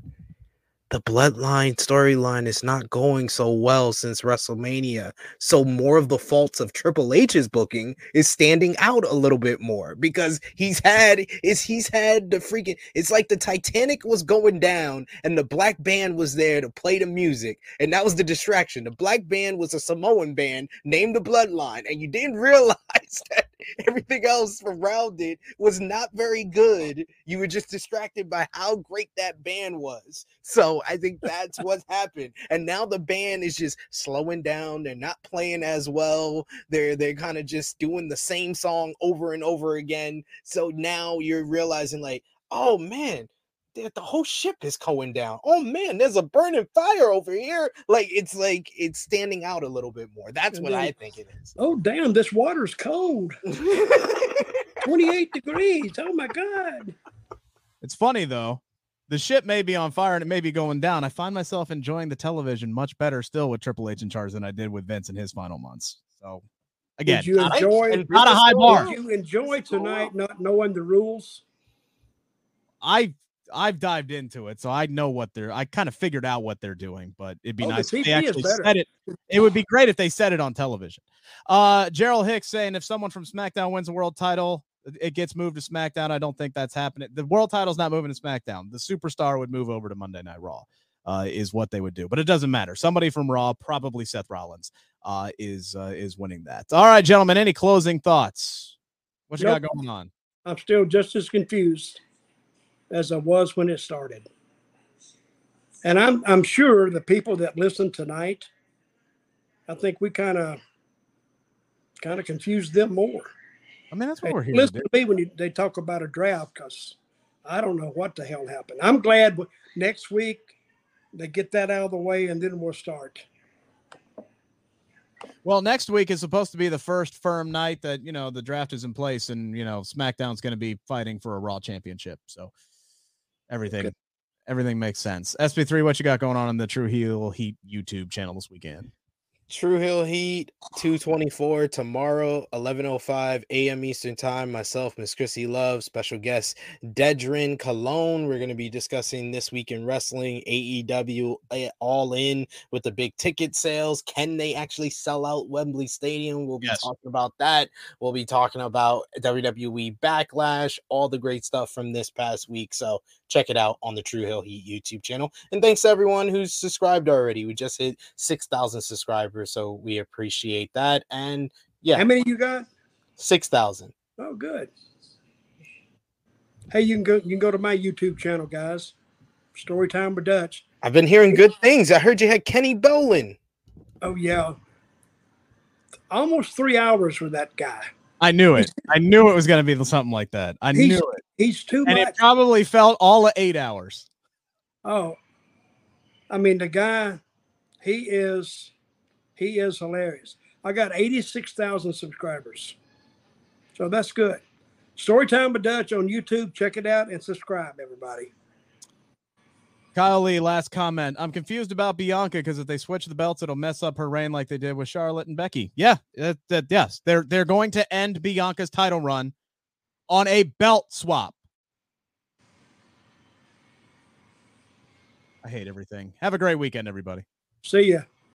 The bloodline storyline is not going so well since WrestleMania. So more of the faults of Triple H's booking is standing out a little bit more because he's had is he's had the freaking it's like the Titanic was going down and the black band was there to play the music and that was the distraction. The black band was a Samoan band named the Bloodline and you didn't *laughs* realize that *laughs* everything else around it was not very good. You were just distracted by how great that band was. So I think that's what's *laughs* happened. And now the band is just slowing down. They're not playing as well. They're they're kind of just doing the same song over and over again. So now you're realizing like, oh man, the, the whole ship is going down. Oh man, there's a burning fire over here. Like it's like it's standing out a little bit more. That's
And
what I think it is.
Oh damn! This water's cold. *laughs* 28 degrees. Oh my God.
It's funny though. The ship may be on fire and it may be going down. I find myself enjoying the television much better still with Triple H in charge than I did with Vince in his final months. So again,
Did you enjoy?
and
not a high
Did
bar.
you enjoy tonight not knowing the rules?
I I've dived into it, so I know what they're. I kind of figured out what they're doing, but it'd be
Oh, the
nice if they actually said it. It would be great if they said it on television. Uh, Gerald Hicks saying if someone from SmackDown wins a world title, it- it gets moved to SmackDown. I don't think that's happening. The world title's not moving to SmackDown. The superstar would move over to Monday Night Raw. Uh, is what they would do, but it doesn't matter. Somebody from Raw, probably Seth Rollins, uh, is uh, is winning that. All right, gentlemen. Any closing thoughts? What you
Nope.
got going on?
I'm still just as confused as I was when it started. And I'm I'm sure the people that listen tonight, I think we kind of kind of confused them more.
I mean, that's what we're here
listen to me when you, they talk about a draft because I don't know what the hell happened. I'm glad next week they get that out of the way and then we'll start.
Well, next week is supposed to be the first firm night that you know the draft is in place, and you know SmackDown's going to be fighting for a Raw championship. So everything, everything makes sense. SP3, what you got going on in the True Heel Heat YouTube channel this weekend?
True Heel Heat 224 tomorrow, 11:05 a.m. Eastern Time. Myself, Miss Chrissy Love, special guest Dedrin Cologne. We're going to be discussing this week in wrestling, AEW eh, all in with the big ticket sales. Can they actually sell out Wembley Stadium? We'll be
Yes.
talking about that. We'll be talking about WWE Backlash, all the great stuff from this past week. So check it out on the True Heel Heat YouTube channel. And thanks to everyone who's subscribed already. We just hit 6,000 subscribers, so we appreciate that. And yeah,
How many you got?
6,000.
Oh, good. Hey, you can go. You can go to my YouTube channel, guys. Storytime with Dutch.
I've been hearing good things. I heard you had Kenny Bolin.
Oh yeah, almost three hours with that guy.
I knew it. I knew it was going to be something like that. I
He's-
knew it,
He's too
and
much.
it probably felt all of eight hours.
Oh, I mean the guy, he is, he is hilarious. I got eighty six thousand subscribers, so that's good. Storytime with Dutch on YouTube. Check it out and subscribe, everybody.
Kyle Lee, last comment. I'm confused about Bianca because if they switch the belts, it'll mess up her reign like they did with Charlotte and Becky. Yeah, that, that- yes, they're they're going to end Bianca's title run on a belt swap. I hate everything. Have a great weekend, everybody.
See ya.